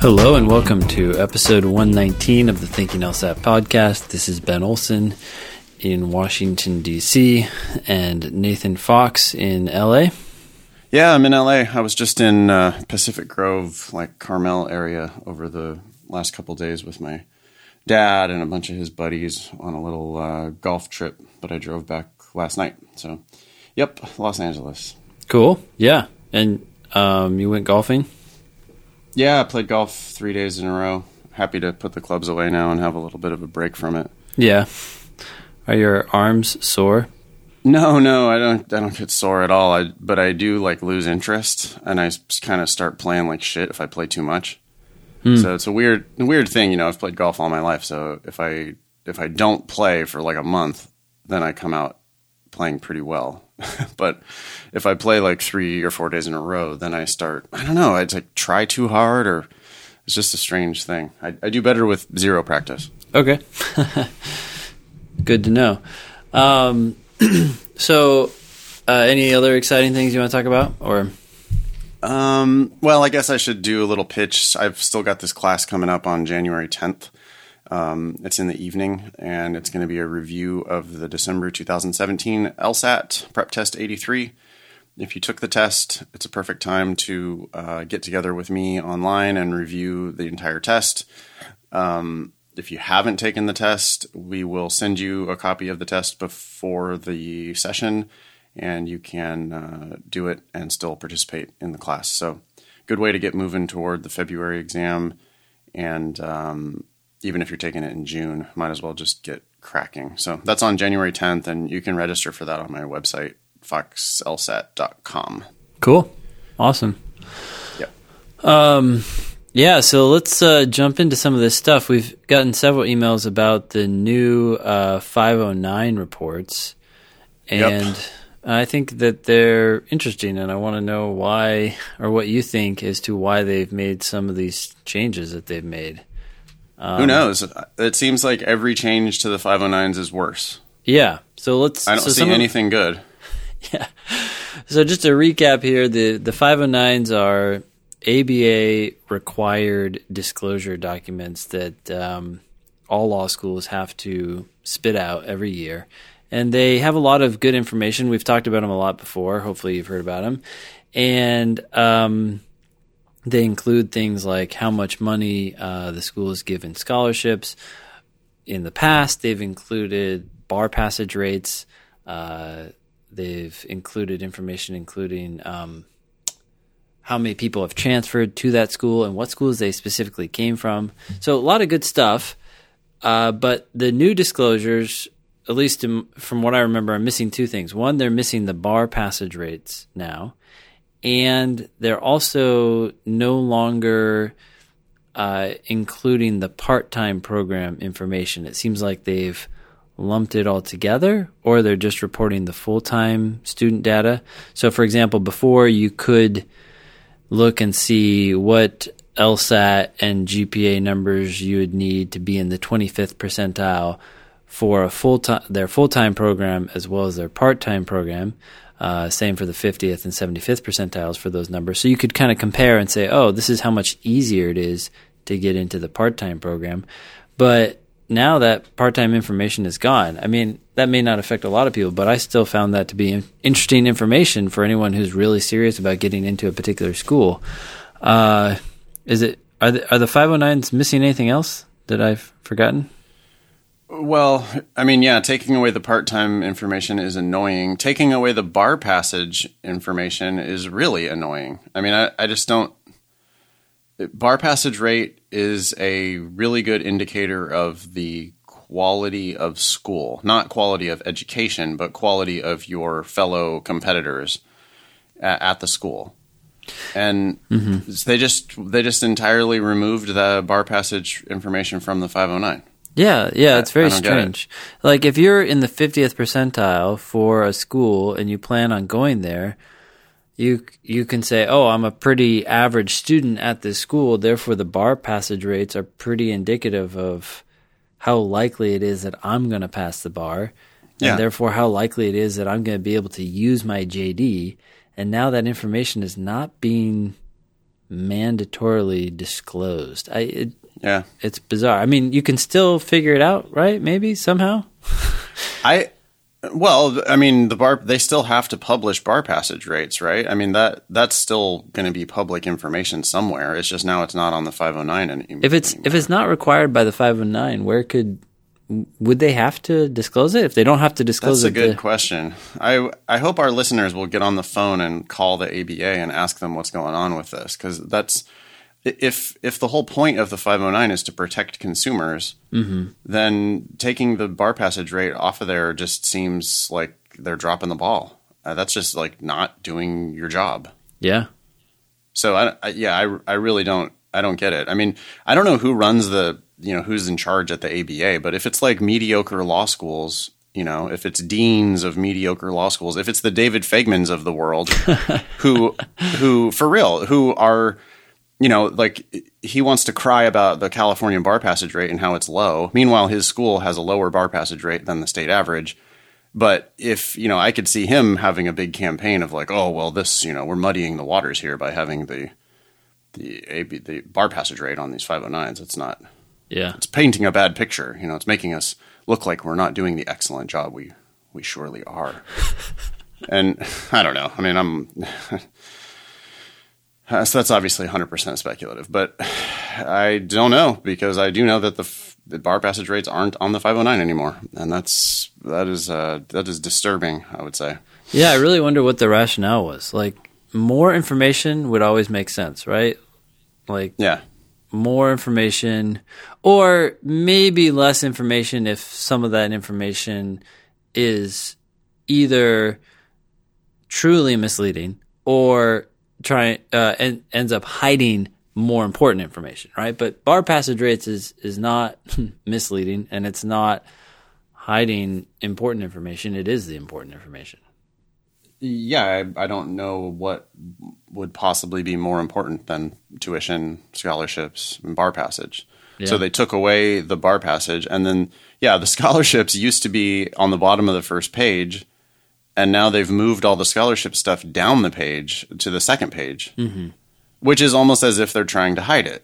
Hello and welcome to episode 119 of the Thinking LSAT podcast. This is Ben Olson in Washington, D.C., and Nathan Fox in LA. Yeah, I'm in LA. I was just in uh, Pacific Grove, like Carmel area, over the last couple days with my dad and a bunch of his buddies on a little uh, golf trip. But I drove back last night. So, yep, Los Angeles. Cool. Yeah. And um, you went golfing? Yeah, I played golf three days in a row. Happy to put the clubs away now and have a little bit of a break from it. Yeah. Are your arms sore? No, no, I don't. I don't get sore at all. I, but I do like lose interest, and I kind of start playing like shit if I play too much. Hmm. So it's a weird, weird thing. You know, I've played golf all my life, so if I if I don't play for like a month, then I come out playing pretty well. but if I play like three or four days in a row, then I start. I don't know—I'd like try too hard, or it's just a strange thing. I, I do better with zero practice. Okay, good to know. Um, so, uh, any other exciting things you want to talk about, or? Um, well, I guess I should do a little pitch. I've still got this class coming up on January 10th. Um, it's in the evening, and it's going to be a review of the December 2017 LSAT Prep Test 83. If you took the test, it's a perfect time to uh, get together with me online and review the entire test. Um, if you haven't taken the test, we will send you a copy of the test before the session, and you can uh, do it and still participate in the class. So, good way to get moving toward the February exam. And um, even if you're taking it in June, might as well just get cracking. So that's on January 10th, and you can register for that on my website, foxlsat.com. Cool. Awesome. Yep. Um, yeah, so let's uh, jump into some of this stuff. We've gotten several emails about the new uh, 509 reports, and yep. I think that they're interesting, and I want to know why or what you think as to why they've made some of these changes that they've made. Um, Who knows? It seems like every change to the 509s is worse. Yeah. So let's. I don't so see anything of, good. Yeah. So just to recap here, the the 509s are ABA required disclosure documents that um, all law schools have to spit out every year. And they have a lot of good information. We've talked about them a lot before. Hopefully, you've heard about them. And um, they include things like how much money uh, the school has given scholarships. In the past, they've included bar passage rates. Uh, they've included information including um, how many people have transferred to that school and what schools they specifically came from. So, a lot of good stuff. Uh, but the new disclosures, at least in, from what I remember, are missing two things. One, they're missing the bar passage rates now and they're also no longer uh, including the part-time program information. It seems like they've lumped it all together, or they're just reporting the full-time student data. So, for example, before you could look and see what LSAT and GPA numbers you would need to be in the 25th percentile for a full time their full time program as well as their part time program. Uh, same for the 50th and 75th percentiles for those numbers. So you could kind of compare and say, oh, this is how much easier it is to get into the part time program. But now that part time information is gone, I mean, that may not affect a lot of people, but I still found that to be interesting information for anyone who's really serious about getting into a particular school. Uh, is it are the, are the 509s missing anything else that I've forgotten? Well, I mean, yeah, taking away the part time information is annoying. Taking away the bar passage information is really annoying. I mean, I, I just don't. Bar passage rate is a really good indicator of the quality of school, not quality of education, but quality of your fellow competitors at, at the school. And mm-hmm. they just they just entirely removed the bar passage information from the 509. Yeah, yeah, it's very strange. It. Like if you're in the 50th percentile for a school and you plan on going there, you you can say, "Oh, I'm a pretty average student at this school, therefore the bar passage rates are pretty indicative of how likely it is that I'm going to pass the bar." Yeah. And therefore how likely it is that I'm going to be able to use my JD. And now that information is not being mandatorily disclosed. I it, Yeah. it's bizarre. I mean, you can still figure it out, right? Maybe somehow. I well, I mean, the bar they still have to publish bar passage rates, right? I mean that that's still going to be public information somewhere. It's just now it's not on the 509 anymore. If it's if it's not required by the 509, where could would they have to disclose it? If they don't have to disclose it, That's a good to- question. I I hope our listeners will get on the phone and call the ABA and ask them what's going on with this because that's if if the whole point of the 509 is to protect consumers, Mm-hmm. then taking the bar passage rate off of there just seems like they're dropping the ball. Uh, that's just like not doing your job. yeah, So I, I yeah, I, I really don't I don't get it. I mean, I don't know who runs the you know who's in charge at the ABA, but if it's like mediocre law schools, you know, if it's deans of mediocre law schools, if it's the David Faigmans of the world, who who for real who are you know like he wants to cry about the California bar passage rate and how it's low. Meanwhile, his school has a lower bar passage rate than the state average. But if you know, I could see him having a big campaign of like, oh well, this you know, we're muddying the waters here by having the the AB, the bar passage rate on these 509s. It's not. yeah. It's painting a bad picture. You know, it's making us look like we're not doing the excellent job we we surely are. and I don't know. I mean, I'm. So that's obviously 100% speculative, but I don't know because I do know that the, f- the bar passage rates aren't on the 509 anymore, and that's that is uh, that is disturbing. I would say. Yeah, I really wonder what the rationale was. Like, more information would always make sense, right? Like, Yeah, more information, or maybe less information if some of that information is either truly misleading or try uh, and ends up hiding more important information, right? But bar passage rates is is not misleading and it's not hiding important information. It is the important information. yeah. I, I don't know what would possibly be more important than tuition, scholarships, and bar passage. So they took away the bar passage, and then yeah, the scholarships used to be on the bottom of the first page, and now they've moved all the scholarship stuff down the page to the second page, which is almost as if they're trying to hide it.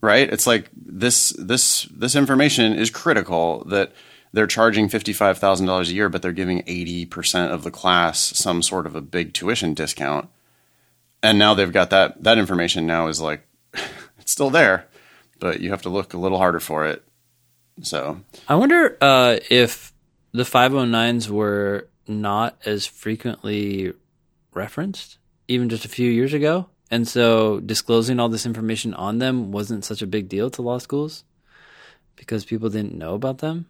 Right? It's like this this this information is critical that they're charging fifty five thousand dollars a year, but they're giving eighty percent of the class some sort of a big tuition discount, and now they've got that that information now is like it's still there, but you have to look a little harder for it. So I wonder uh, if the 509s were not as frequently referenced even just a few years ago. And so disclosing all this information on them wasn't such a big deal to law schools because people didn't know about them.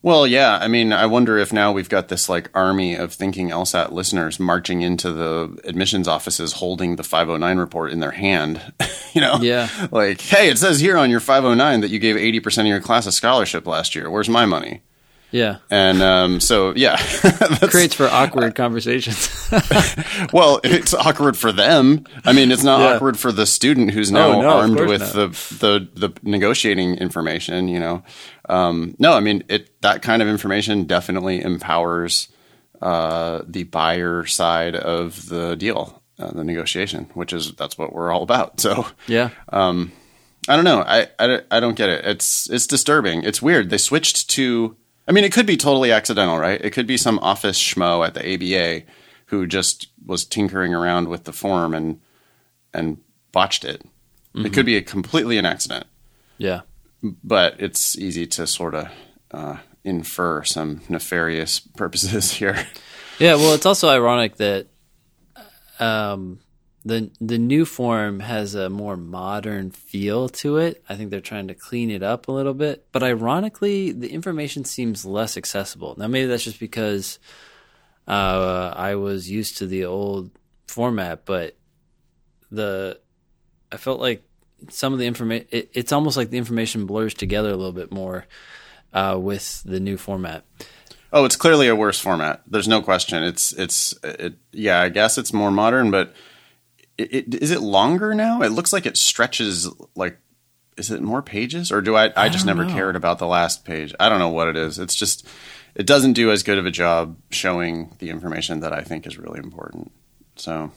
Well, yeah. I mean, I wonder if now we've got this like army of thinking LSAT listeners marching into the admissions offices holding the 509 report in their hand. you know? Yeah. Like, hey, it says here on your 509 that you gave 80% of your class a scholarship last year. Where's my money? Yeah. And um, so, yeah. Creates for awkward conversations. well, it's awkward for them. I mean, it's not Yeah. awkward for the student who's now Oh, no, armed with not. the, the the negotiating information. You know, um, no, I mean it. That kind of information definitely empowers uh, the buyer side of the deal, uh, the negotiation, which is that's what we're all about. So. yeah. I don't know. I, I, I don't get it. It's it's disturbing. It's weird. They switched to. I mean, it could be totally accidental, right? It could be some office schmo at the ABA who just was tinkering around with the form and and botched it. It could be a completely an accident, Yeah. but it's easy to sort of uh, infer some nefarious purposes here. Yeah, well, it's also ironic that um, the the new form has a more modern feel to it. I think they're trying to clean it up a little bit, but ironically, the information seems less accessible. Now, maybe that's just because uh, I was used to the old format, but the I felt like some of the information. It, it's almost like the information blurs together a little bit more uh, with the new format. Oh, it's clearly a worse format. There's no question. It's it's it, yeah. I guess it's more modern, but it, it, is it longer now? It looks like it stretches like. Is it more pages, or do I? I, just never know. cared about the last page. I don't know what it is. It's just it doesn't do as good of a job showing the information that I think is really important. So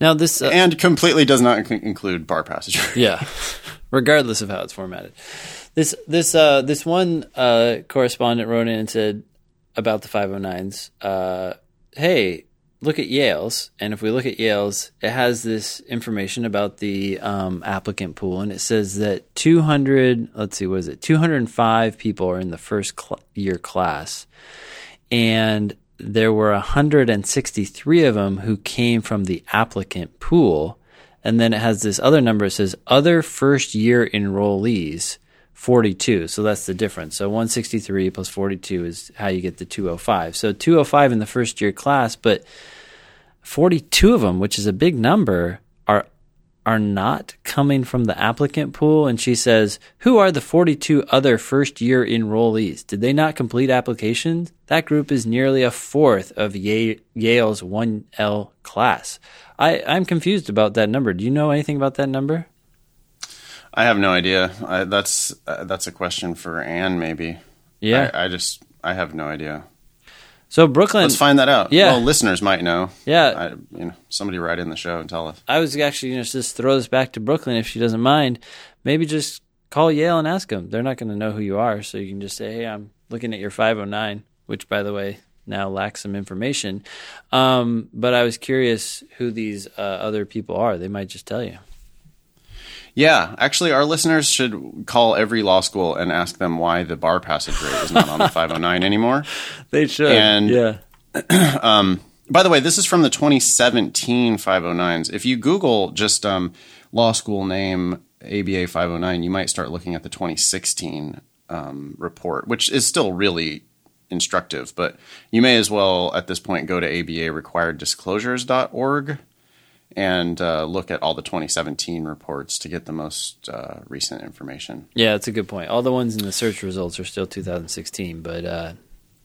Now this uh, and completely does not inc- include bar passage. yeah, regardless of how it's formatted. This this uh this one uh correspondent wrote in and said about the 509s, uh, hey, look at Yale's, and if we look at Yale's, it has this information about the um, applicant pool, and it says that 200, let's see, what is it? 205 people are in the first cl- year class, and there were 163 of them who came from the applicant pool. And then it has this other number. It says other first year enrollees, 42. So that's the difference. So 163 plus 42 is how you get the 205. So 205 in the first year class, but 42 of them, which is a big number, are are not coming from the applicant pool. And she says, Who are the 42 other first year enrollees? Did they not complete applications? That group is nearly a fourth of Yale's 1L class. I, I'm confused about that number. Do you know anything about that number? I have no idea. I, that's uh, that's a question for Anne, maybe. Yeah. I, I just I have no idea. so Brooklyn. Let's find that out. Yeah. Well, listeners might know. Yeah. I, you know, somebody write in the show and tell us. I was actually going to just throw this back to Brooklyn if she doesn't mind. Maybe just call Yale and ask them. They're not going to know who you are, so you can just say, "Hey, I'm looking at your 509," which, by the way, now lacks some information. Um, but I was curious who these uh, other people are. They might just tell you. Yeah, actually, our listeners should call every law school and ask them why the bar passage rate is not on the 509 anymore. They should. And- yeah. By the way, this is from the 2017 509s. If you Google just um, law school name ABA 509, you might start looking at the 2016 um, report, which is still really instructive. But you may as well, at this point, go to abarequireddisclosures.org and uh, look at all the 2017 reports to get the most uh, recent information. Yeah, that's a good point. All the ones in the search results are still 2016, but uh,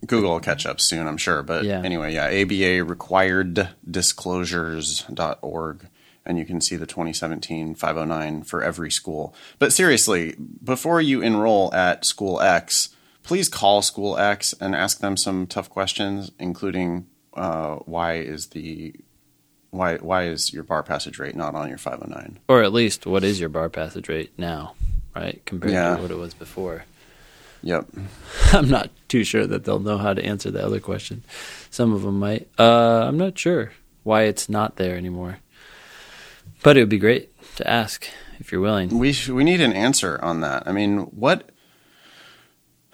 Google will catch up soon, I'm sure. But Yeah. anyway, yeah, ABA required disclosures.org. And you can see the 2017 509 for every school. But seriously, before you enroll at School X, please call School X and ask them some tough questions, including uh, why is the why why is your bar passage rate not on your 509? or at least what is your bar passage rate now, right, compared Yeah. to what it was before? Yep. I'm not too sure that they'll know how to answer the other question. Some of them might. Uh, I'm not sure why it's not there anymore. But it would be great to ask if you're willing. We sh- we need an answer on that. I mean, what?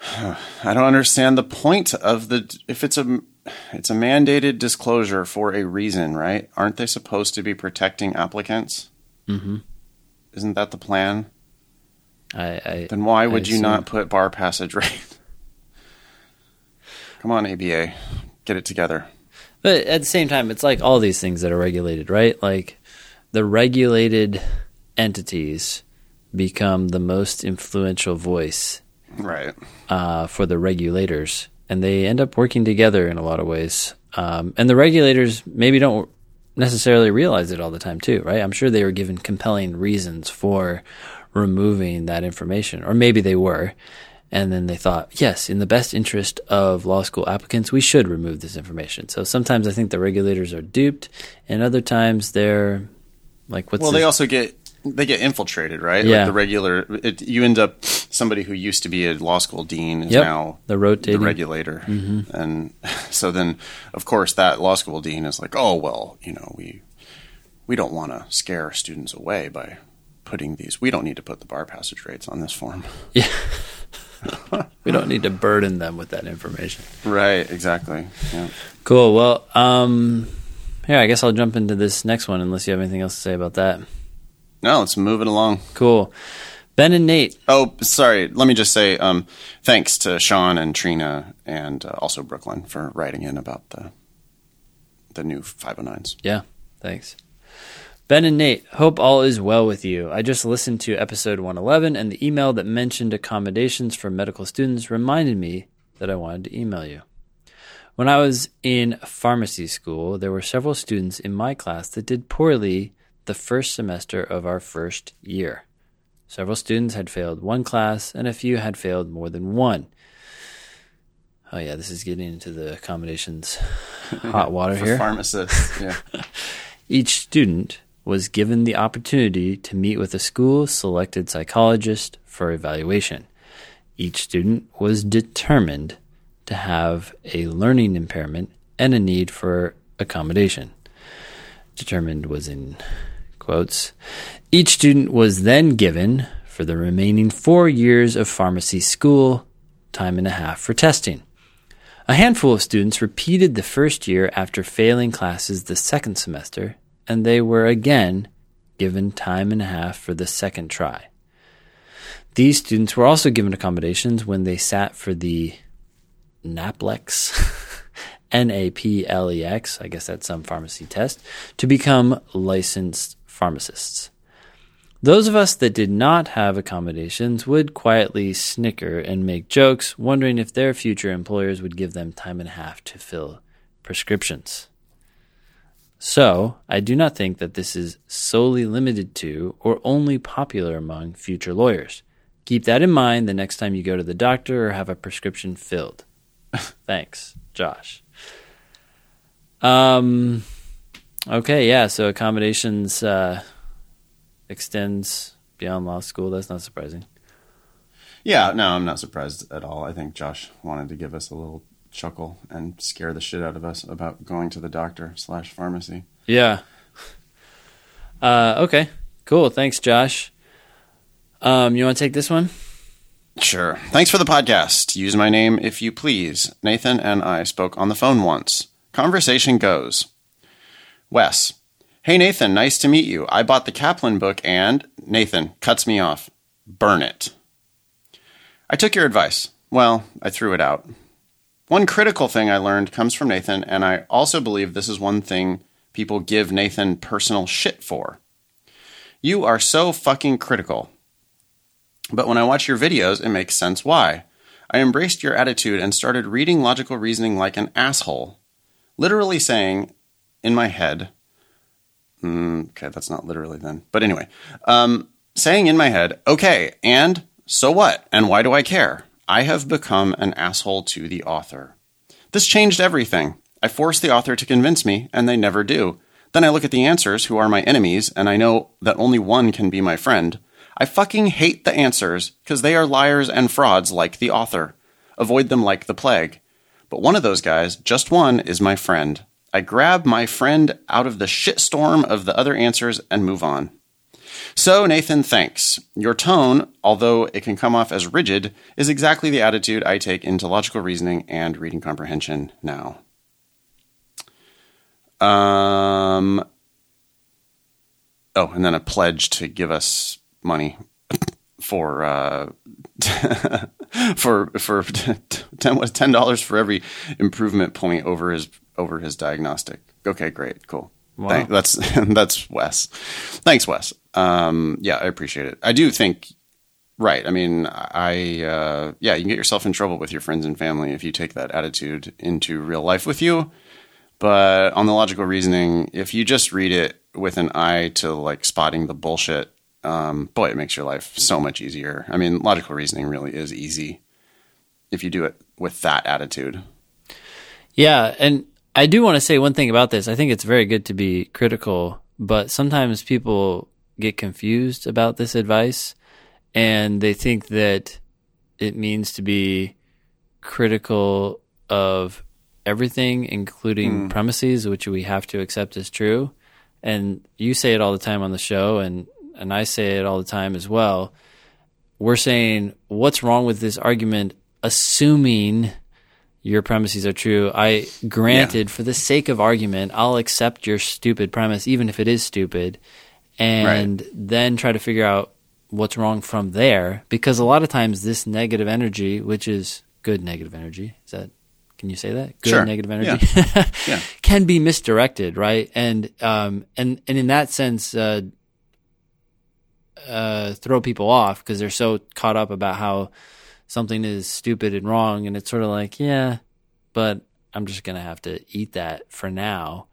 I don't understand the point of the if it's a it's a mandated disclosure for a reason, right? Aren't they supposed to be protecting applicants? Mm-hmm. Isn't that the plan? I, I Then why would you not put bar passage rate? Come on, ABA, get it together. But at the same time, it's like all these things that are regulated, right? Like the regulated entities become the most influential voice Right. uh, for the regulators, and they end up working together in a lot of ways. Um, and the regulators maybe don't necessarily realize it all the time, too, right? I'm sure they were given compelling reasons for removing that information, or maybe they were. And then they thought, yes, in the best interest of law school applicants, we should remove this information. So sometimes I think the regulators are duped, and other times they're like, what's Well, this? they also get they get infiltrated, right? Yeah. Like the regular, it, you end up somebody who used to be a law school dean is Yep. now the rotating. the regulator, and so then of course that law school dean is like, oh well, you know we we don't want to scare students away by putting these. We don't need to put the bar passage rates on this form. Yeah. we don't need to burden them with that information. Right. Exactly. Yeah. Cool. Well, um, here, I guess I'll jump into this next one unless you have anything else to say about that. No, let's move it along. Cool. Ben and Nate. Oh, sorry. Let me just say um, thanks to Sean and Trina and uh, also Brooklyn for writing in about the the new 509s. Yeah, thanks. Ben and Nate, hope all is well with you. I just listened to episode 111, and the email that mentioned accommodations for medical students reminded me that I wanted to email you. When I was in pharmacy school, there were several students in my class that did poorly the first semester of our first year. Several students had failed one class, and a few had failed more than one. Oh, yeah, this is getting into the accommodations hot water here. pharmacists. Yeah. Each student was given the opportunity to meet with a school selected psychologist for evaluation. Each student was determined to have a learning impairment and a need for accommodation. Determined was in quotes. Each student was then given, for the remaining four years of pharmacy school, time and a half for testing. A handful of students repeated the first year after failing classes the second semester, and they were again given time and a half for the second try. These students were also given accommodations when they sat for the NAPLEX, N A P L E X, I guess that's some pharmacy test, to become licensed pharmacists. Those of us that did not have accommodations would quietly snicker and make jokes, wondering if their future employers would give them time and a half to fill prescriptions. So, I do not think that this is solely limited to or only popular among future lawyers. Keep that in mind the next time you go to the doctor or have a prescription filled. Thanks, Josh. Um, okay, yeah, so accommodations uh, extends beyond law school. That's not surprising. Yeah, no, I'm not surprised at all. I think Josh wanted to give us a little chuckle and scare the shit out of us about going to the doctor slash pharmacy. Yeah. Uh, okay, cool. Thanks, Josh. Um, you want to take this one? Sure. Thanks for the podcast. Use my name if you please. Nathan and I spoke on the phone once. Conversation goes Wes. Hey, Nathan, nice to meet you. I bought the Kaplan book and. Nathan cuts me off. Burn it. I took your advice. Well, I threw it out. One critical thing I learned comes from Nathan, and I also believe this is one thing people give Nathan personal shit for. You are so fucking critical. But when I watch your videos, it makes sense why. I embraced your attitude and started reading logical reasoning like an asshole. Literally saying, in my head, mm, okay, that's not literally then. But anyway, um, saying in my head, okay, and so what? And why do I care? I have become an asshole to the author. This changed everything. I force the author to convince me, and they never do. Then I look at the answers, who are my enemies, and I know that only one can be my friend. I fucking hate the answers because they are liars and frauds like the author. Avoid them like the plague. But one of those guys, just one, is my friend. I grab my friend out of the shitstorm of the other answers and move on. So, Nathan, thanks. Your tone, although it can come off as rigid, is exactly the attitude I take into logical reasoning and reading comprehension now. Um, oh, and then a pledge to give us money for uh, for for ten what ten dollars for every improvement point over his over his diagnostic. Okay, great, cool. Wow. Thank, that's that's Wes. Thanks, Wes. Um, yeah, I appreciate it. I do think right. I mean, I uh, yeah, you can get yourself in trouble with your friends and family if you take that attitude into real life with you. But on the logical reasoning, if you just read it with an eye to like spotting the bullshit um, boy, it makes your life so much easier. I mean, logical reasoning really is easy if you do it with that attitude. Yeah, and I do want to say one thing about this. I think it's very good to be critical, but sometimes people get confused about this advice and they think that it means to be critical of everything, including mm. premises, which we have to accept as true. And you say it all the time on the show, and and I say it all the time as well, we're saying what's wrong with this argument, assuming your premises are true. I granted, yeah. for the sake of argument, I'll accept your stupid premise, even if it is stupid, and right. then try to figure out what's wrong from there. Because a lot of times, this negative energy, which is good negative energy, is that can you say that? Good sure. negative energy yeah. yeah. can be misdirected, right? And um, and and in that sense, uh, uh, throw people off because they're so caught up about how something is stupid and wrong, and it's sort of like, yeah, but I'm just gonna have to eat that for now,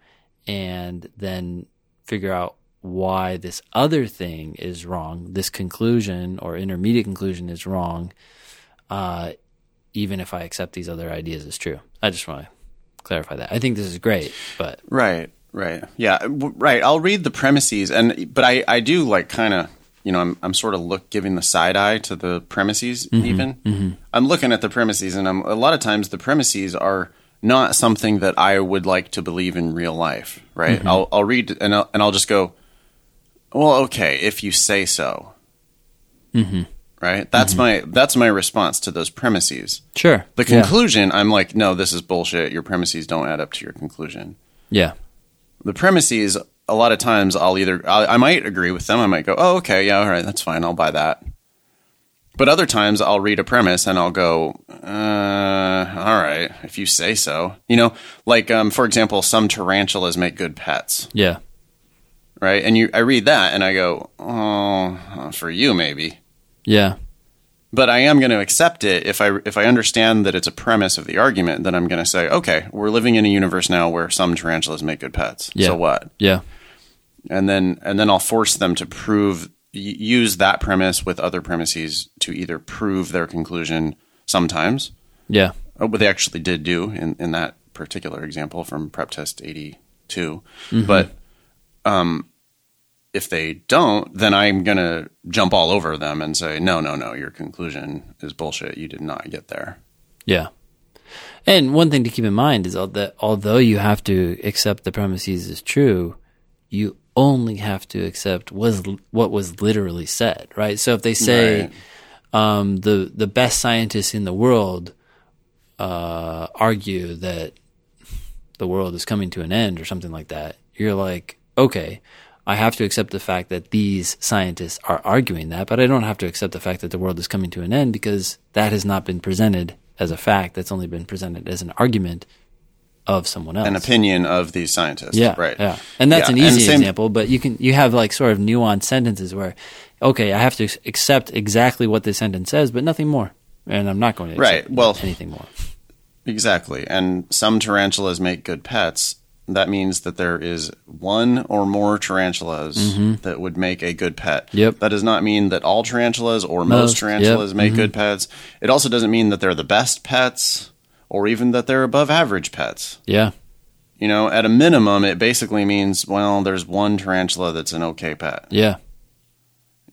and then figure out why this other thing is wrong, this conclusion or intermediate conclusion is wrong, uh, even if I accept these other ideas as true. I just want to clarify that. I think this is great, but right. Right. Yeah. Right. I'll read the premises, and but I I do like kind of you know I'm I'm sort of look giving the side eye to the premises. Mm-hmm. Even mm-hmm. I'm looking at the premises, and I'm a lot of times the premises are not something that I would like to believe in real life. Right. Mm-hmm. I'll I'll read and I'll, and I'll just go. Well, okay, if you say so. Mm-hmm. Right. That's my that's my response to those premises. Sure. The conclusion, I'm like, no, this is bullshit. Your premises don't add up to your conclusion Yeah. the premises a lot of times i'll either I, I might agree with them. I might go oh okay yeah all right that's fine i'll buy that. But other times i'll read a premise and i'll go uh, all right if you say so. You know like um, for example some tarantulas make good pets. Yeah. right? And you i read that and i go oh for you maybe. Yeah. But I am going to accept it if I if I understand that it's a premise of the argument. Then I'm going to say, okay, we're living in a universe now where some tarantulas make good pets. Yeah. So what? Yeah. and then and then I'll force them to prove y- use that premise with other premises to either prove their conclusion sometimes, Yeah. what they actually did do in in that particular example from prep test 82 but um if they don't then i'm going to jump all over them and say no no no your conclusion is bullshit you did not get there Yeah. And one thing to keep in mind is that although you have to accept the premises is true, you only have to accept was what was literally said, right? So if they say Right. um, the the best scientists in the world uh, argue that the world is coming to an end or something like that, you're like, okay, I have to accept the fact that these scientists are arguing that, but I don't have to accept the fact that the world is coming to an end because that has not been presented as a fact. That's only been presented as an argument of someone else. an opinion of these scientists Yeah, right Yeah, and that's Yeah, an easy same- example. But you can you have like sort of nuanced sentences where, okay, I have to accept exactly what this sentence says, but nothing more, and I'm not going to accept Right, well- anything more. Exactly. And some tarantulas make good pets. That means that there is one or more tarantulas that would make a good pet. Mm-hmm. Yep. That does not mean that all tarantulas or most, Most, tarantulas yep, Mm-hmm. make good pets. It also doesn't mean that they're the best pets or even that they're above average pets. Yeah, You know, at a minimum, it basically means, well, there's one tarantula that's an okay pet. yeah,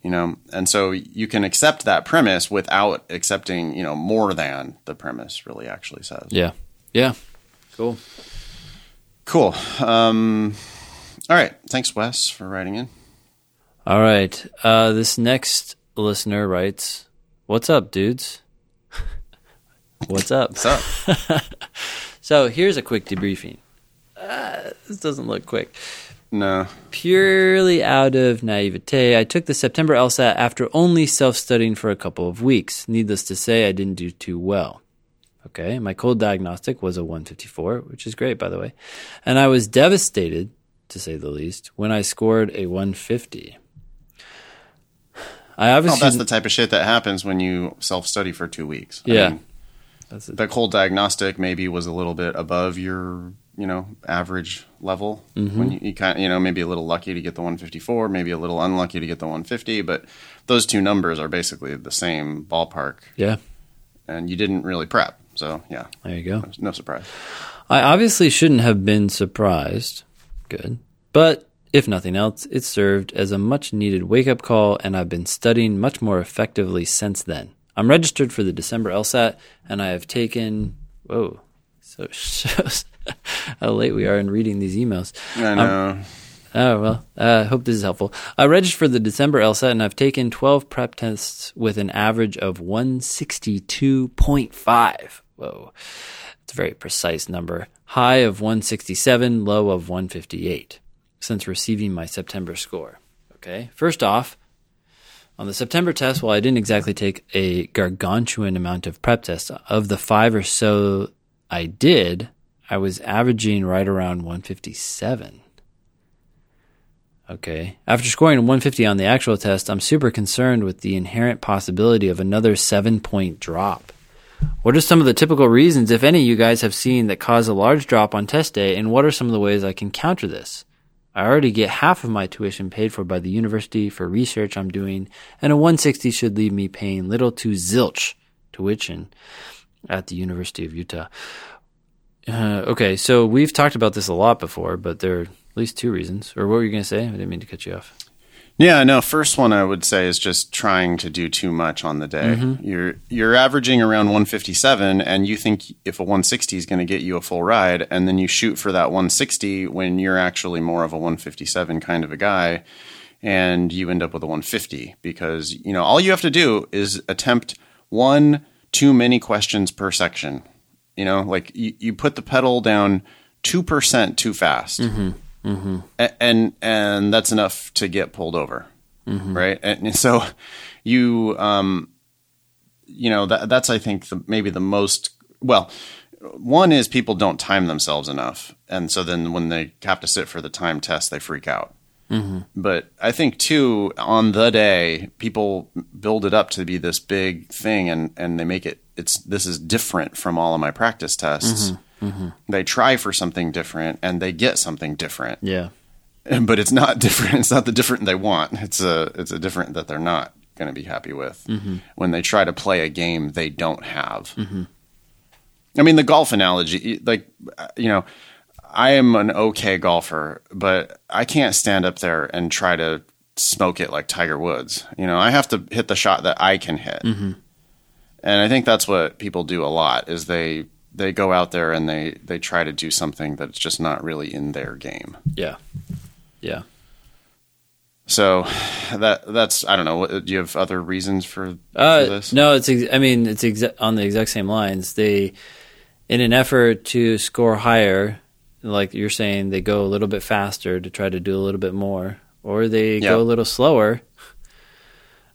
You know, and so you can accept that premise without accepting, you know, more than the premise really actually says. yeah, yeah. Cool. Cool. Um, all right. Thanks, Wes, for writing in. All right. Uh, this next listener writes, "What's up, dudes? What's up?" What's up? So here's a quick debriefing. Uh, this doesn't look quick. no. Purely out of naivete, I took the September LSAT after only self studying for a couple of weeks. Needless to say, I didn't do too well. Okay, my cold diagnostic was a 154, which is great, by the way. And I was devastated, to say the least, when I scored a 150. I Well, obviously. that's the type of shit that happens when you self study for two weeks. I Yeah. mean, That's it. the cold diagnostic maybe was a little bit above your, you know, average level. Mm-hmm. When you, you kind you know, maybe a little lucky to get the 154, maybe a little unlucky to get the 150, but those two numbers are basically the same ballpark, yeah, and you didn't really prep. So, yeah, there you go. no surprise. I obviously shouldn't have been surprised. Good. But if nothing else, it served as a much needed wake up call, and I've been studying much more effectively since then. I'm registered for the December LSAT, and I have taken. Whoa. So shows how late we are in reading these emails. I know. Oh, well, I uh, hope this is helpful. I registered for the December LSAT and I've taken 12 prep tests with an average of 162.5. Whoa. It's a very precise number. High of 167, low of 158 since receiving my September score. Okay. First off, on the September test, while I didn't exactly take a gargantuan amount of prep tests, of the five or so I did, I was averaging right around 157. Okay. After scoring 150 on the actual test, I'm super concerned with the inherent possibility of another seven point drop. What are some of the typical reasons, if any, you guys have seen that cause a large drop on test day, and what are some of the ways I can counter this? I already get half of my tuition paid for by the university for research I'm doing, and a 160 should leave me paying little to zilch tuition at the University of Utah. Uh, okay, so we've talked about this a lot before, but there are At least two reasons. Or what were you going to say? I didn't mean to cut you off. Yeah, no. First one I would say is just trying to do too much on the day. Mm-hmm. You're you're averaging around 157, and you think if a 160 is going to get you a full ride, and then you shoot for that 160 when you're actually more of a 157 kind of a guy, and you end up with a 150 because you know all you have to do is attempt one too many questions per section. You know, like you, you put the pedal down two percent too fast mm-hmm. A- and and that's enough to get pulled over, right? And, so you um, you know that that's I think the, maybe the most well. One is people don't time themselves enough, and so then when they have to sit for the time test, they freak out. But I think too on the day, people build it up to be this big thing, and and they make it. It's this is different from all of my practice tests. Mm-hmm. They try for something different, and they get something different Yeah. but it's not different. It's not the different they want. It's a it's a different that they're not going to be happy with mm-hmm. when they try to play a game they don't have. Mm-hmm. I mean, the golf analogy, like uh, you know, I am an okay golfer, but I can't stand up there and try to smoke it like Tiger Woods. You know, I have to hit the shot that I can hit, and I think that's what people do a lot is they they go out there and they they try to do something that's just not really in their game. Yeah. Yeah. So that that's I don't know. Do you have other reasons for, for Uh, this? no, it's. Ex- I mean, it's exa- on the exact same lines. They, in an effort to score higher, like you're saying, they go a little bit faster to try to do a little bit more, or they Yeah. go a little slower,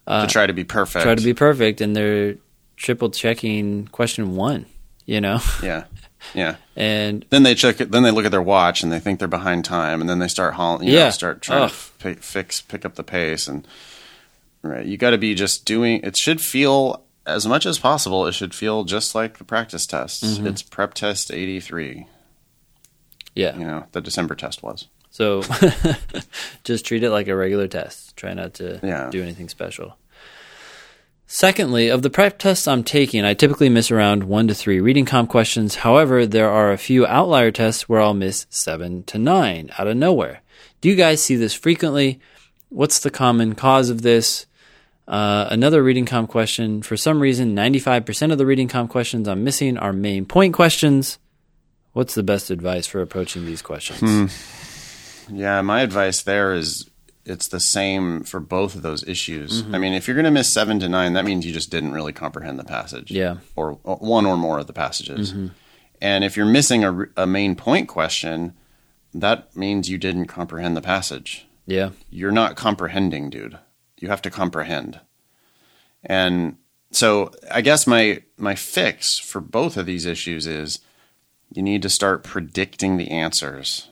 to try to be perfect. try to be perfect, and they're triple checking question one. You know, yeah, yeah. and Then they check it. Then they look at their watch and they think they're behind time, and then they start hauling. You Yeah. know, start trying Ugh. to fi- fix, pick up the pace, and right. You got to be just doing. It should feel as much as possible. It should feel just like the practice tests. Mm-hmm. It's prep test eighty three. yeah. You know, the December test was. So just treat it like a regular test. Try not to Yeah. do anything special. Secondly, of the prep tests I'm taking, I typically miss around one to three reading comp questions. However, there are a few outlier tests where I'll miss seven to nine out of nowhere. Do you guys see this frequently? What's the common cause of this? Uh, another reading comp question. For some reason, 95% of the reading comp questions I'm missing are main point questions. What's the best advice for approaching these questions? Yeah, my advice there is it's the same for both of those issues. Mm-hmm. I mean, if you're going to miss seven to nine, that means you just didn't really comprehend the passage. Yeah. Or, or one or more of the passages. Mm-hmm. And if you're missing a, a main point question, that means you didn't comprehend the passage. Yeah. You're not comprehending, dude. You have to comprehend. And so I guess my my fix for both of these issues is you need to start predicting the answers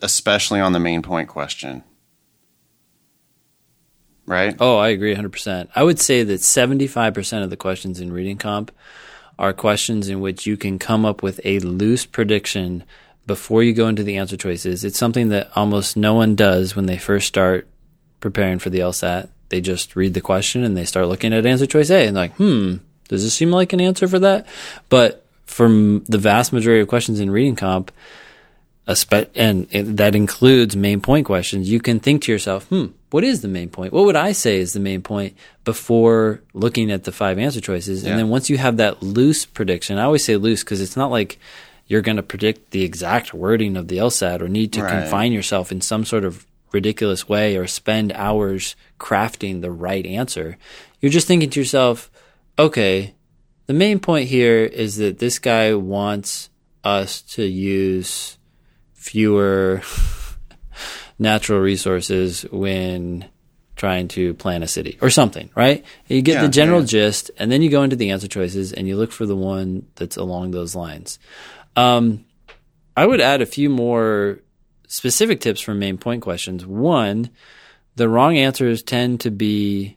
especially on the main point question. Right? Oh, I agree 100%. I would say that 75% of the questions in reading comp are questions in which you can come up with a loose prediction before you go into the answer choices. It's something that almost no one does when they first start preparing for the LSAT. They just read the question and they start looking at answer choice A and like, hmm, does this seem like an answer for that? But from the vast majority of questions in reading comp, spe- and that includes main point questions, you can think to yourself, hmm, what is the main point? What would I say is the main point before looking at the five answer choices? Yeah. And then once you have that loose prediction, I always say loose because it's not like you're going to predict the exact wording of the LSAT or need to Right. confine yourself in some sort of ridiculous way or spend hours crafting the right answer. You're just thinking to yourself, okay, the main point here is that this guy wants us to use fewer natural resources when trying to plan a city or something, right? You get Yeah, the general yeah. gist and then you go into the answer choices and you look for the one that's along those lines. Um, I would add a few more specific tips for main point questions. One, the wrong answers tend to be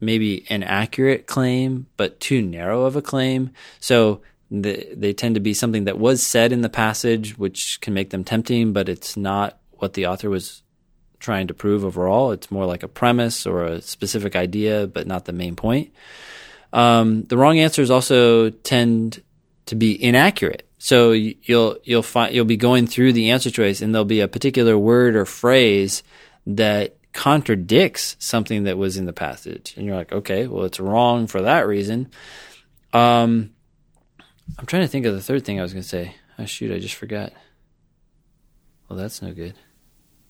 maybe an accurate claim, but too narrow of a claim. So the, they tend to be something that was said in the passage, which can make them tempting, but it's not what the author was trying to prove overall. It's more like a premise or a specific idea, but not the main point. Um, the wrong answers also tend to be inaccurate. So you'll you'll find you'll be going through the answer choice, and there'll be a particular word or phrase that contradicts something that was in the passage, and you're like, okay, well, it's wrong for that reason. Um, I'm trying to think of the third thing I was going to say. Oh shoot, I just forgot. Well, that's no good.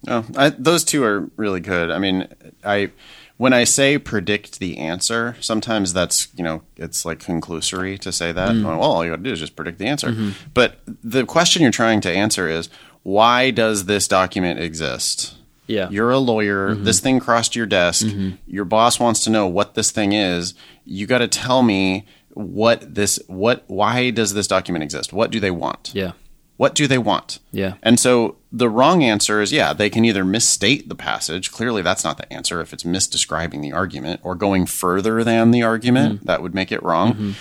Oh, I, those two are really good. I mean, I when I say predict the answer, sometimes that's you know it's like conclusory to say that. Mm-hmm. Well, all you got to do is just predict the answer. Mm-hmm. But the question you're trying to answer is why does this document exist? Yeah. You're a lawyer. Mm-hmm. This thing crossed your desk. Your boss wants to know what this thing is. You got to tell me what this what why does this document exist? What do they want? yeah. What do they want? Yeah. And so the wrong answer is yeah, they can either misstate the passage. Clearly, that's not the answer if it's misdescribing the argument or going further than the argument. That would make it wrong.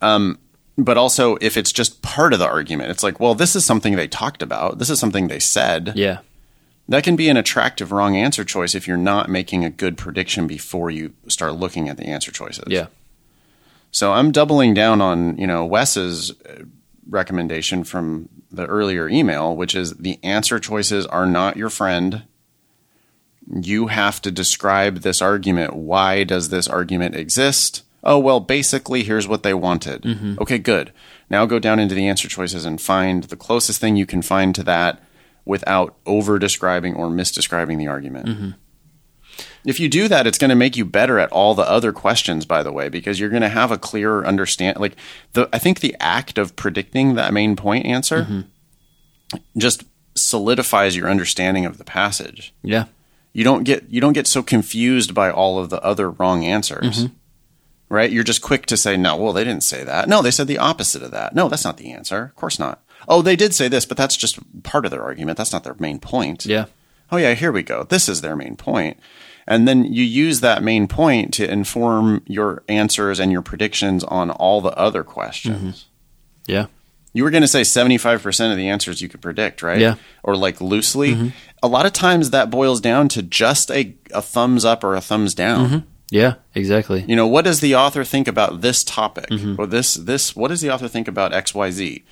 Um, but also, if it's just part of the argument, it's like, well, this is something they talked about. This is something they said. Yeah. That can be an attractive wrong answer choice if you're not making a good prediction before you start looking at the answer choices. Yeah. So I'm doubling down on, you know, Wes's recommendation from the earlier email, which is the answer choices are not your friend. You have to describe this argument. Why does this argument exist? Oh, well, basically, here's what they wanted. Mm-hmm. Okay, good. Now go down into the answer choices and find the closest thing you can find to that without over describing or misdescribing the argument. Mm-hmm. If you do that, it's going to make you better at all the other questions, by the way, because you're going to have a clearer understand. Like the, I think the act of predicting that main point answer mm-hmm. just solidifies your understanding of the passage. Yeah. You don't get you don't get so confused by all of the other wrong answers. Mm-hmm. Right? You're just quick to say, no, well, they didn't say that. No, they said the opposite of that. No, that's not the answer. Of course not. Oh, they did say this, but that's just part of their argument. That's not their main point Yeah. oh yeah, here we go. This is their main point. And then you use that main point to inform your answers and your predictions on all the other questions. Mm-hmm. Yeah. You were going to say 75% of the answers you could predict, right? Yeah. Or like loosely. Mm-hmm. A lot of times that boils down to just a, a thumbs up or a thumbs down. Mm-hmm. Yeah. Exactly. You know, what does the author think about this topic? Or this, this, what does the author think about XYZ?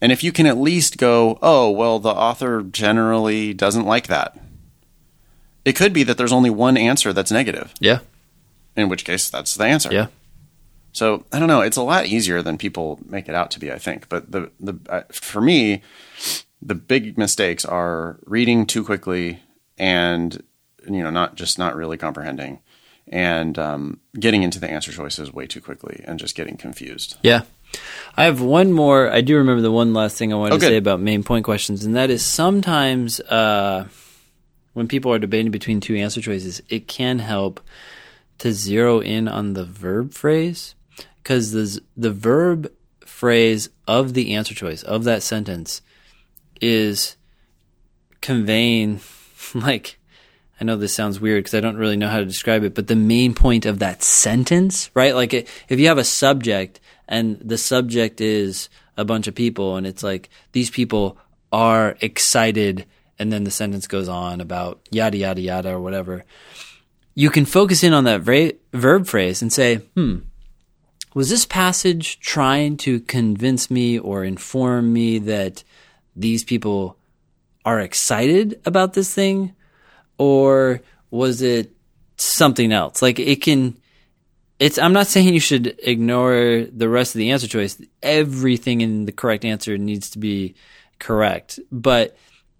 And if you can at least go, oh, well, the author generally doesn't like that. It could be that there's only one answer that's negative, Yeah. in which case that's the answer. Yeah. So I don't know. It's a lot easier than people make it out to be, I think. But the the uh, for me, the big mistakes are reading too quickly and you know not just not really comprehending and um, getting into the answer choices way too quickly and just getting confused. Yeah. I have one more. I do remember the one last thing I wanted Oh, to good. say about main point questions, and that is sometimes uh, when people are debating between two answer choices, it can help to zero in on the verb phrase because the the verb phrase of the answer choice of that sentence is conveying like I know this sounds weird because I don't really know how to describe it, but the main point of that sentence, right? Like it, if you have a subject and the subject is a bunch of people and it's like these people are excited and then the sentence goes on about yada yada yada or whatever. You can focus in on that vra- verb phrase and say, "Hmm, was this passage trying to convince me or inform me that these people are excited about this thing? Or was it something else? Like it can it's i'm not saying you should ignore the rest of the answer choice. Everything in the correct answer needs to be correct. But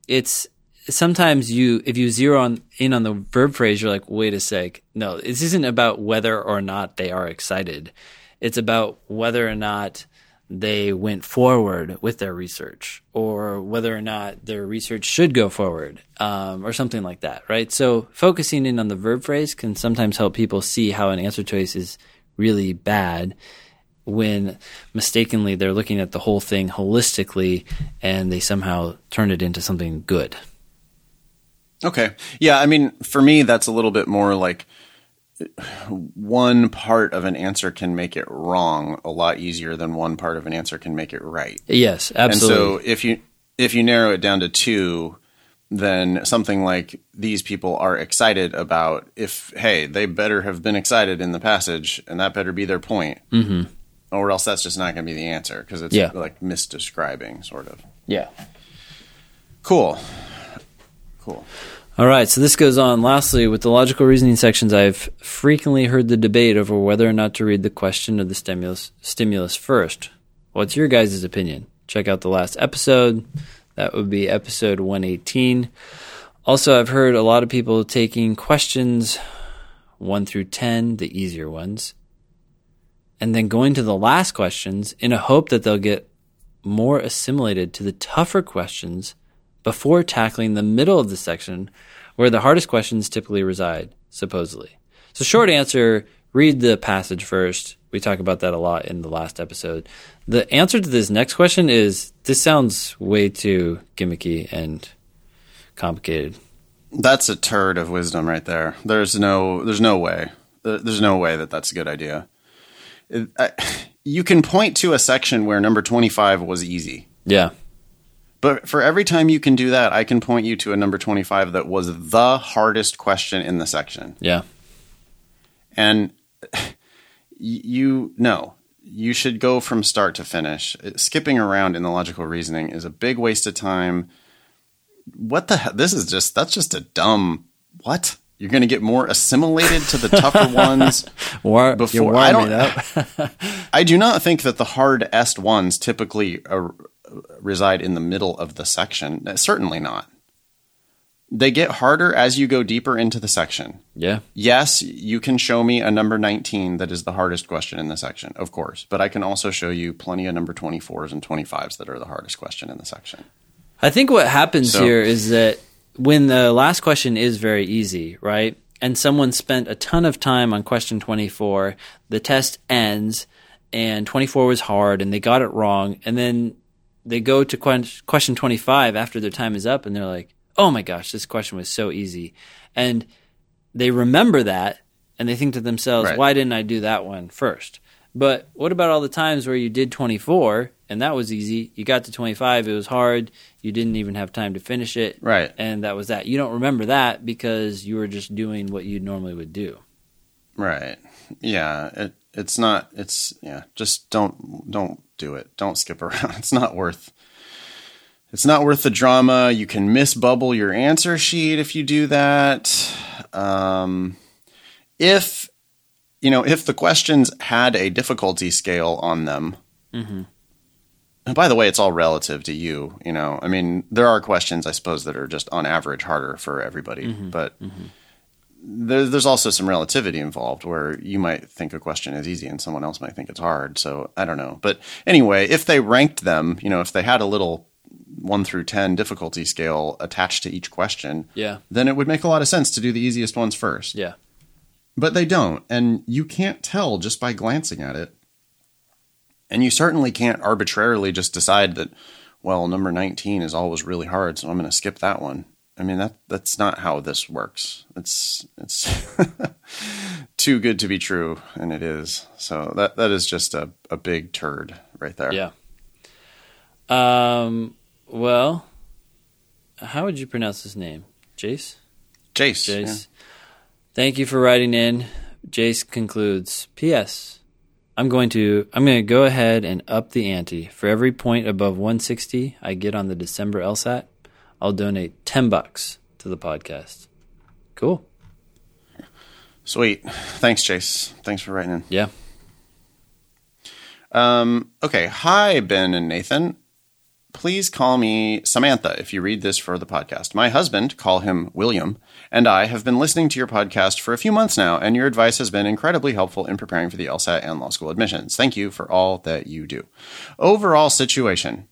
it's sometimes you if you zero on, in on the verb phrase you're like wait a sec. No this isn't about whether or not they are excited. It's about whether or not they went forward with their research or whether or not their research should go forward um, or something like that right? So focusing in on the verb phrase can sometimes help people see how an answer choice is really bad when mistakenly they're looking at the whole thing holistically and they somehow turn it into something good Okay. Yeah, I mean, for me, that's a little bit more like one part of an answer can make it wrong a lot easier than one part of an answer can make it right. yes absolutely And so if you if you narrow it down to two, then something like these people are excited about if hey, they better have been excited in the passage and that better be their point. Mm-hmm. Or else that's just not going to be the answer because it's Yeah. like misdescribing, sort of. Yeah. Cool. Cool. All right, so this goes on. Lastly, with the logical reasoning sections, I've frequently heard the debate over whether or not to read the question of the stimulus stimulus first. What's your guys' opinion? Check out the last episode. That would be episode 118. Also, I've heard a lot of people taking questions 1 through 10, the easier ones, and then going to the last questions in a hope that they'll get more assimilated to the tougher questions before tackling the middle of the section where the hardest questions typically reside, supposedly. So, short answer read the passage first. We talk about that a lot in the last episode. The answer to this next question is this sounds way too gimmicky and complicated. That's a turd of wisdom right there. There's no, there's no way. There's no way that that's a good idea. I, you can point to a section where number 25 was easy. Yeah. But for every time you can do that, I can point you to a number 25 that was the hardest question in the section. Yeah. And you know, you should go from start to finish. Uh, skipping around in the logical reasoning is a big waste of time. What the hell? This is just that's just a dumb what? You're going to get more assimilated to the tougher ones. War, Before- you're I don't- up. I do not think that the hard est ones typically uh, reside in the middle of the section. Uh, Certainly not. They get harder as you go deeper into the section. yeah. Yes, you can show me a number 19 that is the hardest question in the section, of course. But I can also show you plenty of number 24s and 25s that are the hardest question in the section. I think what happens So- here is that when the last question is very easy, right? And someone spent a ton of time on question 24, the test ends and 24 was hard and they got it wrong. And then they go to que- question 25 after their time is up and they're like, oh my gosh, this question was so easy. And they remember that and they think to themselves, Right. why didn't I do that one first? But what about all the times where you did 24 and that was easy? You got to 25, it was hard, you didn't even have time to finish it. Right. And that was that. You don't remember that because you were just doing what you normally would do. Right. Yeah. It, it's not. It's yeah. Just don't don't do it. Don't skip around. It's not worth. It's not worth the drama. You can miss bubble your answer sheet if you do that. Um, if you know if the questions had a difficulty scale on them. And by the way, it's all relative to you. You know, I mean, there are questions I suppose that are just on average harder for everybody, mm-hmm. but mm-hmm. there, there's also some relativity involved where you might think a question is easy and someone else might think it's hard. So I don't know. But anyway, if they ranked them, you know, if they had a little one through 10 difficulty scale attached to each question, Yeah. then it would make a lot of sense to do the easiest ones first. Yeah. But they don't. And you can't tell just by glancing at it. And you certainly can't arbitrarily just decide that, well, number 19 is always really hard, so I'm going to skip that one. I mean that that's not how this works. It's it's too good to be true, and it is. So that that is just a, a big turd right there. Yeah. Um. Well, how would you pronounce his name? Jace. Jace. Jace. Thank you for writing in. Jace concludes. P.S. I'm going to I'm going to go ahead and up the ante. For every point above 160 I get on the December LSAT, I'll donate 10 bucks to the podcast. Cool. Sweet. Thanks, Chase. Thanks for writing in. Yeah. Um, okay. Hi, Ben and Nathan. Please call me Samantha if you read this for the podcast. My husband, call him William, and I have been listening to your podcast for a few months now, and your advice has been incredibly helpful in preparing for the LSAT and law school admissions. Thank you for all that you do. Overall situation.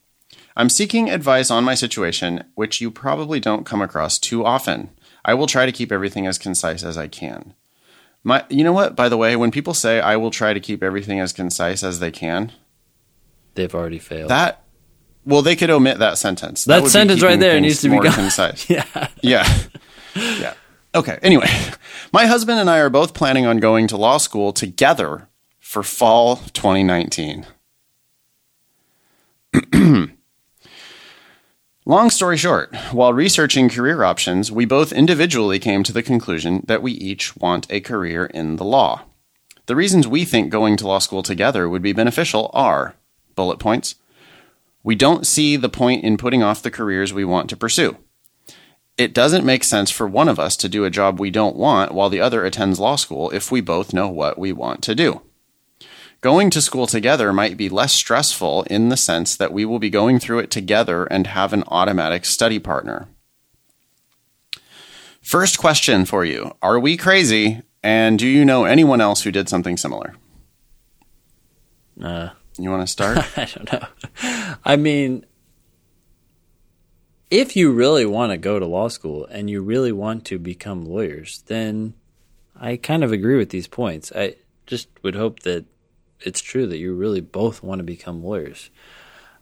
I'm seeking advice on my situation, which you probably don't come across too often. I will try to keep everything as concise as I can. My, you know what? By the way, when people say I will try to keep everything as concise as they can, They've already failed. that well, they could omit that sentence. That be sentence right there needs to be gone. concise. yeah. Yeah. Yeah. Okay. Anyway, my husband and I are both planning on going to law school together for fall 2019. Long story short, while researching career options, we both individually came to the conclusion that we each want a career in the law. The reasons we think going to law school together would be beneficial are bullet points. We don't see the point in putting off the careers we want to pursue. It doesn't make sense for one of us to do a job we don't want while the other attends law school if we both know what we want to do. Going to school together might be less stressful in the sense that we will be going through it together and have an automatic study partner. First question for you Are we crazy? And do you know anyone else who did something similar? Uh, You want to start? I don't know. I mean, if you really want to go to law school and you really want to become lawyers, then I kind of agree with these points. I just would hope that it's true that you really both want to become lawyers.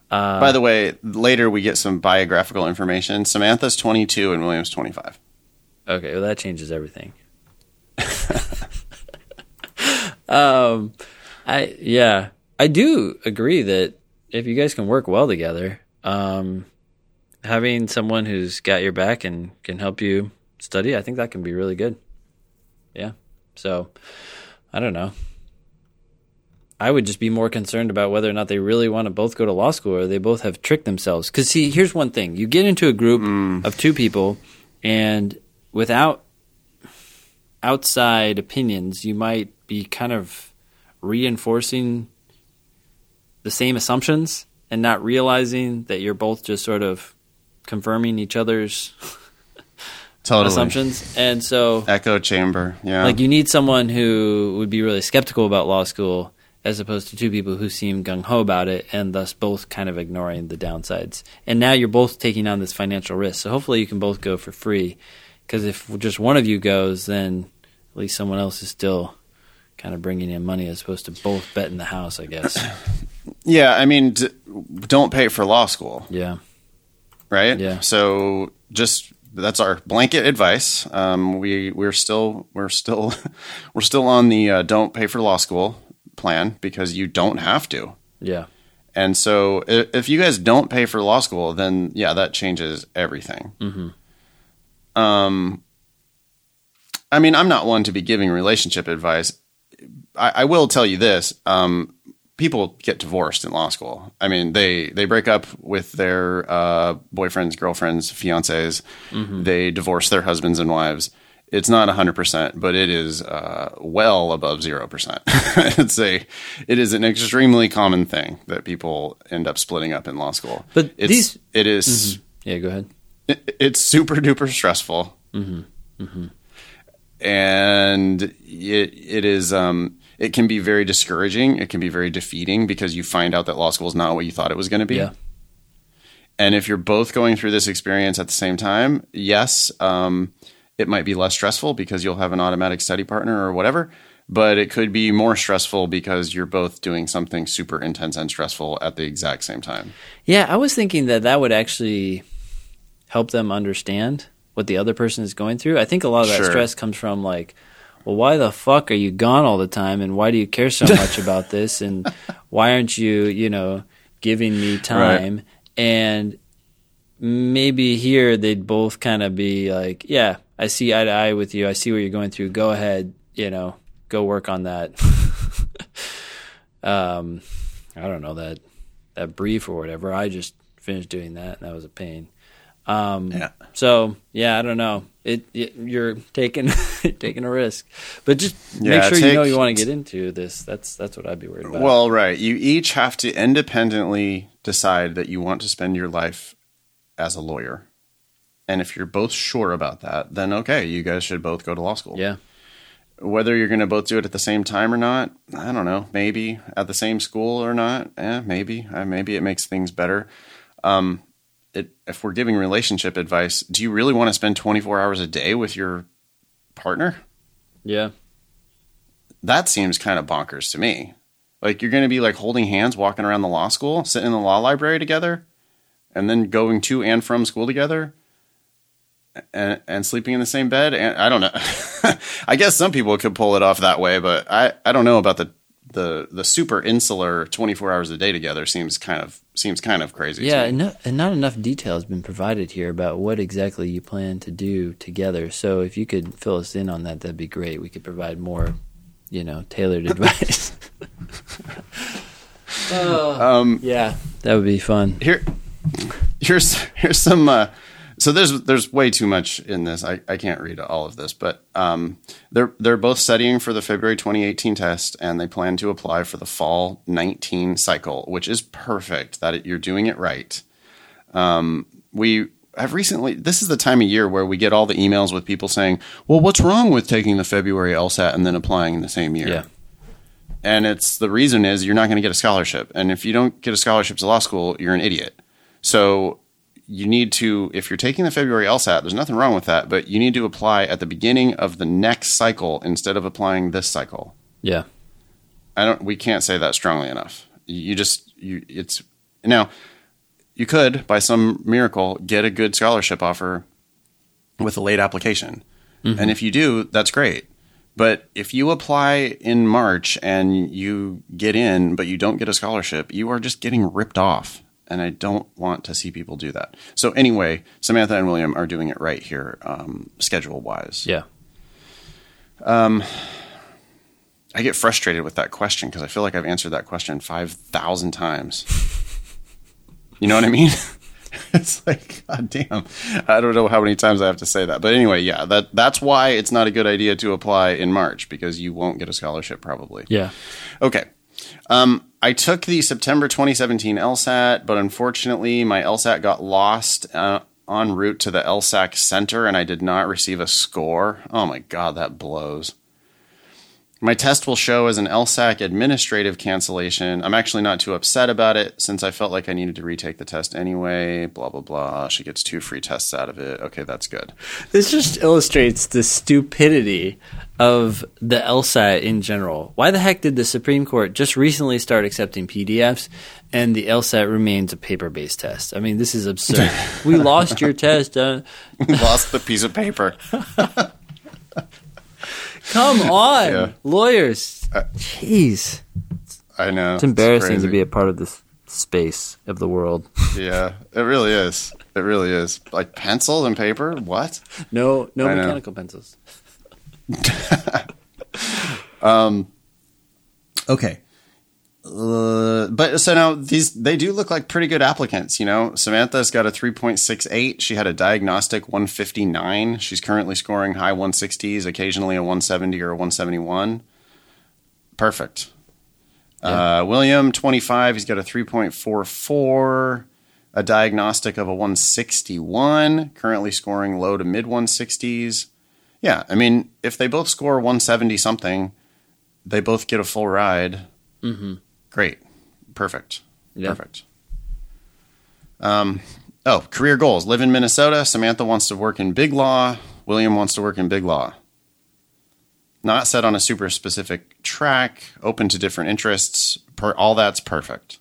By the way, later we get some biographical information. Samantha's 22 and William's 25. Okay, well that changes everything. um, I yeah, I do agree that if you guys can work well together, um, having someone who's got your back and can help you study, I think that can be really good. Yeah. So, I don't know. I would just be more concerned about whether or not they really want to both go to law school or they both have tricked themselves. Because, see, here's one thing you get into a group of two people, and without outside opinions, you might be kind of reinforcing the same assumptions and not realizing that you're both just sort of confirming each other's Totally. assumptions. And so, Echo chamber. Yeah. like, you need someone who would be really skeptical about law school as opposed to two people who seem gung ho about it and thus both kind of ignoring the downsides. And now you're both taking on this financial risk. So, hopefully, you can both go for free. Because if just one of you goes, then at least someone else is still kind of bringing in money as opposed to both betting the house, I guess. yeah, I mean, d- don't pay for law school, Yeah. right? Yeah. So just that's our blanket advice. Um, we we're still we're still we're still on the uh, don't pay for law school plan because you don't have to. Yeah. And so i- if you guys don't pay for law school, then yeah, that changes everything. Mm-hmm. Um, I mean, I'm not one to be giving relationship advice. I, I will tell you this: um, people get divorced in law school. I mean, they they break up with their uh, boyfriends, girlfriends, fiancés. They divorce their husbands and wives. It's not 100%, but it is uh, well above 0%. it's a it is an extremely common thing that people end up splitting up in law school. But it's, these- it is- Yeah, go ahead. it, it's super duper stressful. And it, it is, um, it can be very discouraging. It can be very defeating because you find out that law school is not what you thought it was going to be. Yeah. And if you're both going through this experience at the same time, yes, um, it might be less stressful because you'll have an automatic study partner or whatever. But it could be more stressful because you're both doing something super intense and stressful at the exact same time. Yeah, I was thinking that that would actually help them understand what the other person is going through. I think a lot of that Sure. stress comes from like, well, why the fuck are you gone all the time, and why do you care so much about this, and why aren't you, you know, giving me time? And maybe here they'd both kind of be like, yeah, I see eye to eye with you. I see what you're going through. Go ahead, you know, go work on that. um, I don't know that that brief or whatever. I just finished doing that, and that was a pain. Um, Yeah. So yeah, I don't know. It, it you're taking taking a risk, but just make Yeah, sure you know you want to get into this. That's that's what I'd be worried about. Well, right. You each have to independently decide that you want to spend your life as a lawyer. And if you're both sure about that, then okay, you guys should both go to law school. yeah, Whether you're going to both do it at the same time or not, I don't know. Maybe at the same school or not. Eh, maybe. Uh, maybe it makes things better. Um, it, if we're giving relationship advice, do you really want to spend 24 hours a day with your partner? yeah, that seems kind of bonkers to me. Like you're going to be like holding hands, walking around the law school, sitting in the law library together, and then going to and from school together, and, and sleeping in the same bed. And I don't know. I guess some people could pull it off that way, but I, I don't know about the the the super insular 24 hours a day together seems kind of seems kind of crazy. yeah. to And, no, and not enough detail has been provided here about what exactly you plan to do together. So if you could fill us in on that, that'd be great. We could provide more you know, tailored advice. um, yeah, that would be fun. Here, here's here's some. Uh, so there's there's way too much in this. I, I can't read all of this, but um, they're they're both studying for the February 2018 test, and they plan to apply for the fall 19 cycle, which is perfect. That it, you're doing it right. Um, we have recently. This is the time of year where we get all the emails with people saying, "Well, what's wrong with taking the February LSAT and then applying in the same year?" Yeah. And it's the reason is you're not going to get a scholarship, and if you don't get a scholarship to law school, you're an idiot. So you need to, if you're taking the February LSAT, there's nothing wrong with that, but you need to apply at the beginning of the next cycle instead of applying this cycle. Yeah. I don't. We can't say that strongly enough. You just you. It's now. You could, by some miracle, get a good scholarship offer with a late application, mm-hmm. and if you do, that's great. But if you apply in March and you get in, but you don't get a scholarship, you are just getting ripped off. And I don't want to see people do that. So anyway, Samantha and William are doing it right here, um, schedule wise. Yeah. Um, I get frustrated with that question because I feel like I've answered that question 5,000 times. you know what I mean? it's like, God damn. I don't know how many times I have to say that. But anyway, yeah, that, that's why it's not a good idea to apply in March because you won't get a scholarship probably. Yeah. Okay. Um, I took the September 2017 LSAT, but unfortunately, my LSAT got lost uh, en route to the LSAC center and I did not receive a score. Oh my God, that blows. My test will show as an LSAC administrative cancellation. I'm actually not too upset about it since I felt like I needed to retake the test anyway. Blah, blah, blah. She gets two free tests out of it. Okay, that's good. This just illustrates the stupidity of the LSAT in general. Why the heck did the Supreme Court just recently start accepting PDFs and the LSAT remains a paper based test? I mean, this is absurd. we lost your test. Uh, Lost the piece of paper. come on, Yeah. lawyers. Jeez. I know. It's embarrassing to be a part of this space of the world. Yeah, it really is. It really is. Like pencils and paper? What? No, no I know. mechanical pencils. Okay. Uh, but so now these they do look like pretty good applicants. You know, Samantha's got a 3.68. She had a diagnostic 159. She's currently scoring high 160s, occasionally a 170 or a 171. Perfect. Uh, William 25. He's got a 3.44. A diagnostic of a 161. Currently scoring low to mid 160s. Yeah, I mean, if they both score 170 something, they both get a full ride. Mm-hmm. Great. Perfect. Yeah. Perfect. Um, oh, career goals. Live in Minnesota. Samantha wants to work in big law. William wants to work in big law. Not set on a super specific track, open to different interests. Per, all that's perfect.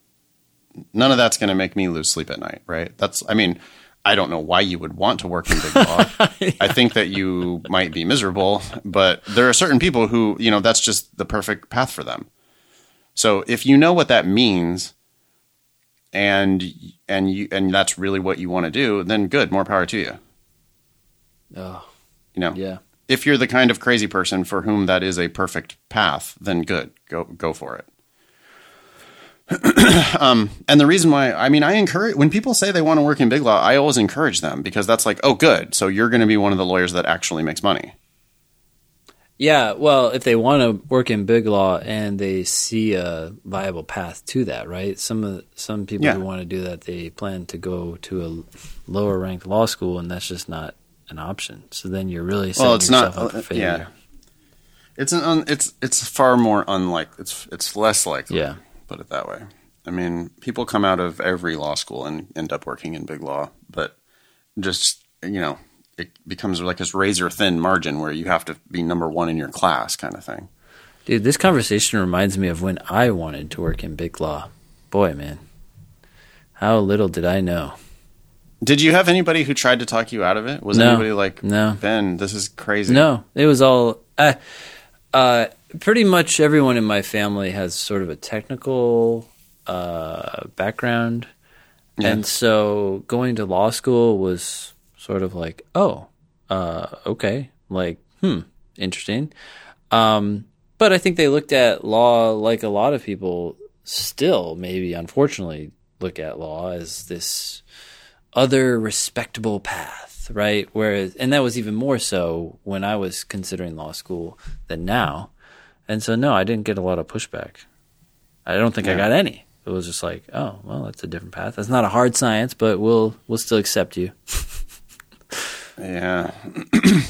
None of that's going to make me lose sleep at night, right? That's, I mean, I don't know why you would want to work in big law. I think that you might be miserable, but there are certain people who, you know, that's just the perfect path for them. So if you know what that means and and you and that's really what you want to do, then good, more power to you. Oh, You know. yeah. If you're the kind of crazy person for whom that is a perfect path, then good. Go go for it. um, and the reason why I mean I encourage when people say they want to work in big law, I always encourage them because that's like, oh good, so you're going to be one of the lawyers that actually makes money. Yeah, well, if they want to work in big law and they see a viable path to that, right? Some of some people Yeah. who want to do that, they plan to go to a lower ranked law school, and that's just not an option. So then you're really setting Well, it's not- yourself up for failure. yeah. It's an un, it's it's far more unlikely. It's it's less likely. Yeah. Put it that way. I mean, people come out of every law school and end up working in big law, but just you know, it becomes like this razor thin margin where you have to be number one in your class, kind of thing. Dude, this conversation reminds me of when I wanted to work in big law. Boy, man, how little did I know. Did you have anybody who tried to talk you out of it? Was No. anybody like, No. Ben, this is crazy? No, it was all. Uh, uh, pretty much everyone in my family has sort of a technical uh, background, Yeah. and so going to law school was sort of like, oh, uh, okay, like, hmm, interesting. Um, But I think they looked at law like a lot of people still, maybe unfortunately, look at law as this other respectable path, right? Whereas, and that was even more so when I was considering law school than now. And so, no, I didn't get a lot of pushback. I don't think I got any. It was just like, oh, well, that's a different path. That's not a hard science, but we'll we'll still accept you. Yeah.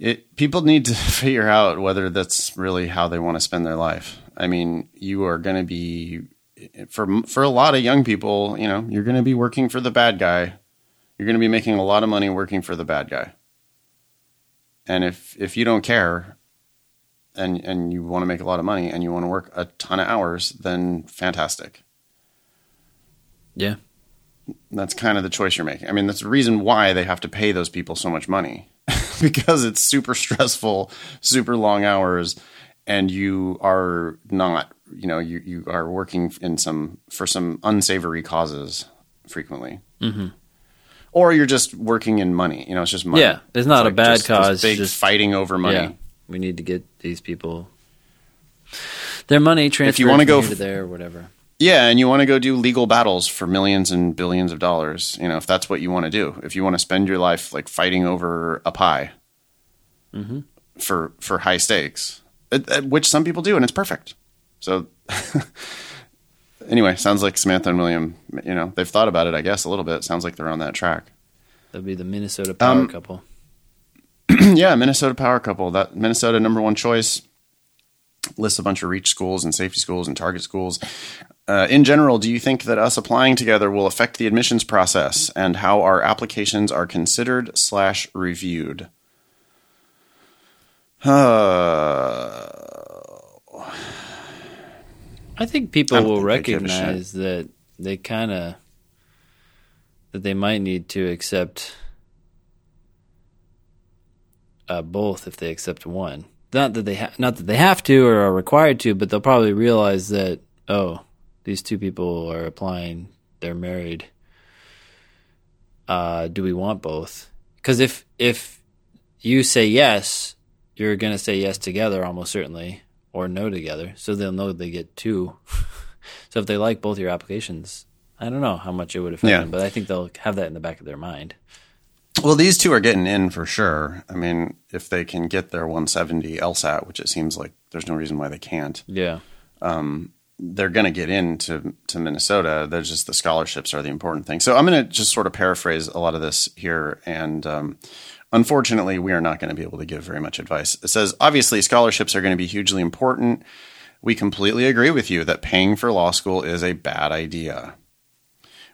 it people need to figure out whether that's really how they want to spend their life. I mean, you are going to be for for a lot of young people, you know, you're going to be working for the bad guy. You're going to be making a lot of money working for the bad guy. And if if you don't care and and you want to make a lot of money and you want to work a ton of hours, then fantastic. Yeah. that's kind of the choice you're making. I mean, that's the reason why they have to pay those people so much money because it's super stressful, super long hours, and you are not, you know, you, you are working in some for some unsavory causes frequently. Mm-hmm. Or you're just working in money. You know, it's just money. Yeah, it's not a bad just cause, Big just- fighting over money. We need to get these people their money transferred wanna go here to f- there or whatever. Yeah, and you want to go do legal battles for millions and billions of dollars. You know, if that's what you want to do, if you want to spend your life like fighting over a pie for for high stakes, which some people do, and it's perfect. So, anyway, sounds like Samantha and William. You know, they've thought about it. I guess a little bit. Sounds like they're on that track. That'd be the Minnesota power Um, couple. yeah, Minnesota power couple. That Minnesota number one choice lists a bunch of reach schools and safety schools and target schools. Uh, in general, do you think that us applying together will affect the admissions process and how our applications are considered slash reviewed? Uh, I think people I will think they give a shit. recognize that they kind of that they might need to accept uh, both if they accept one. Not that they ha- not that they have to or are required to, but they'll probably realize that oh, these two people are applying. They're married. Uh, do we want both? Because if if you say yes, you're going to say yes together almost certainly, or no together. So they'll know they get two. so if they like both your applications, I don't know how much it would affect Yeah. them, but I think they'll have that in the back of their mind. Well, these two are getting in for sure. I mean, if they can get their 170 LSAT, which it seems like there's no reason why they can't, Yeah. they're going to get into to Minnesota. They're just the scholarships are the important thing. So I'm going to just sort of paraphrase a lot of this here. And um, unfortunately, we are not going to be able to give very much advice. It says obviously scholarships are going to be hugely important. We completely agree with you that paying for law school is a bad idea.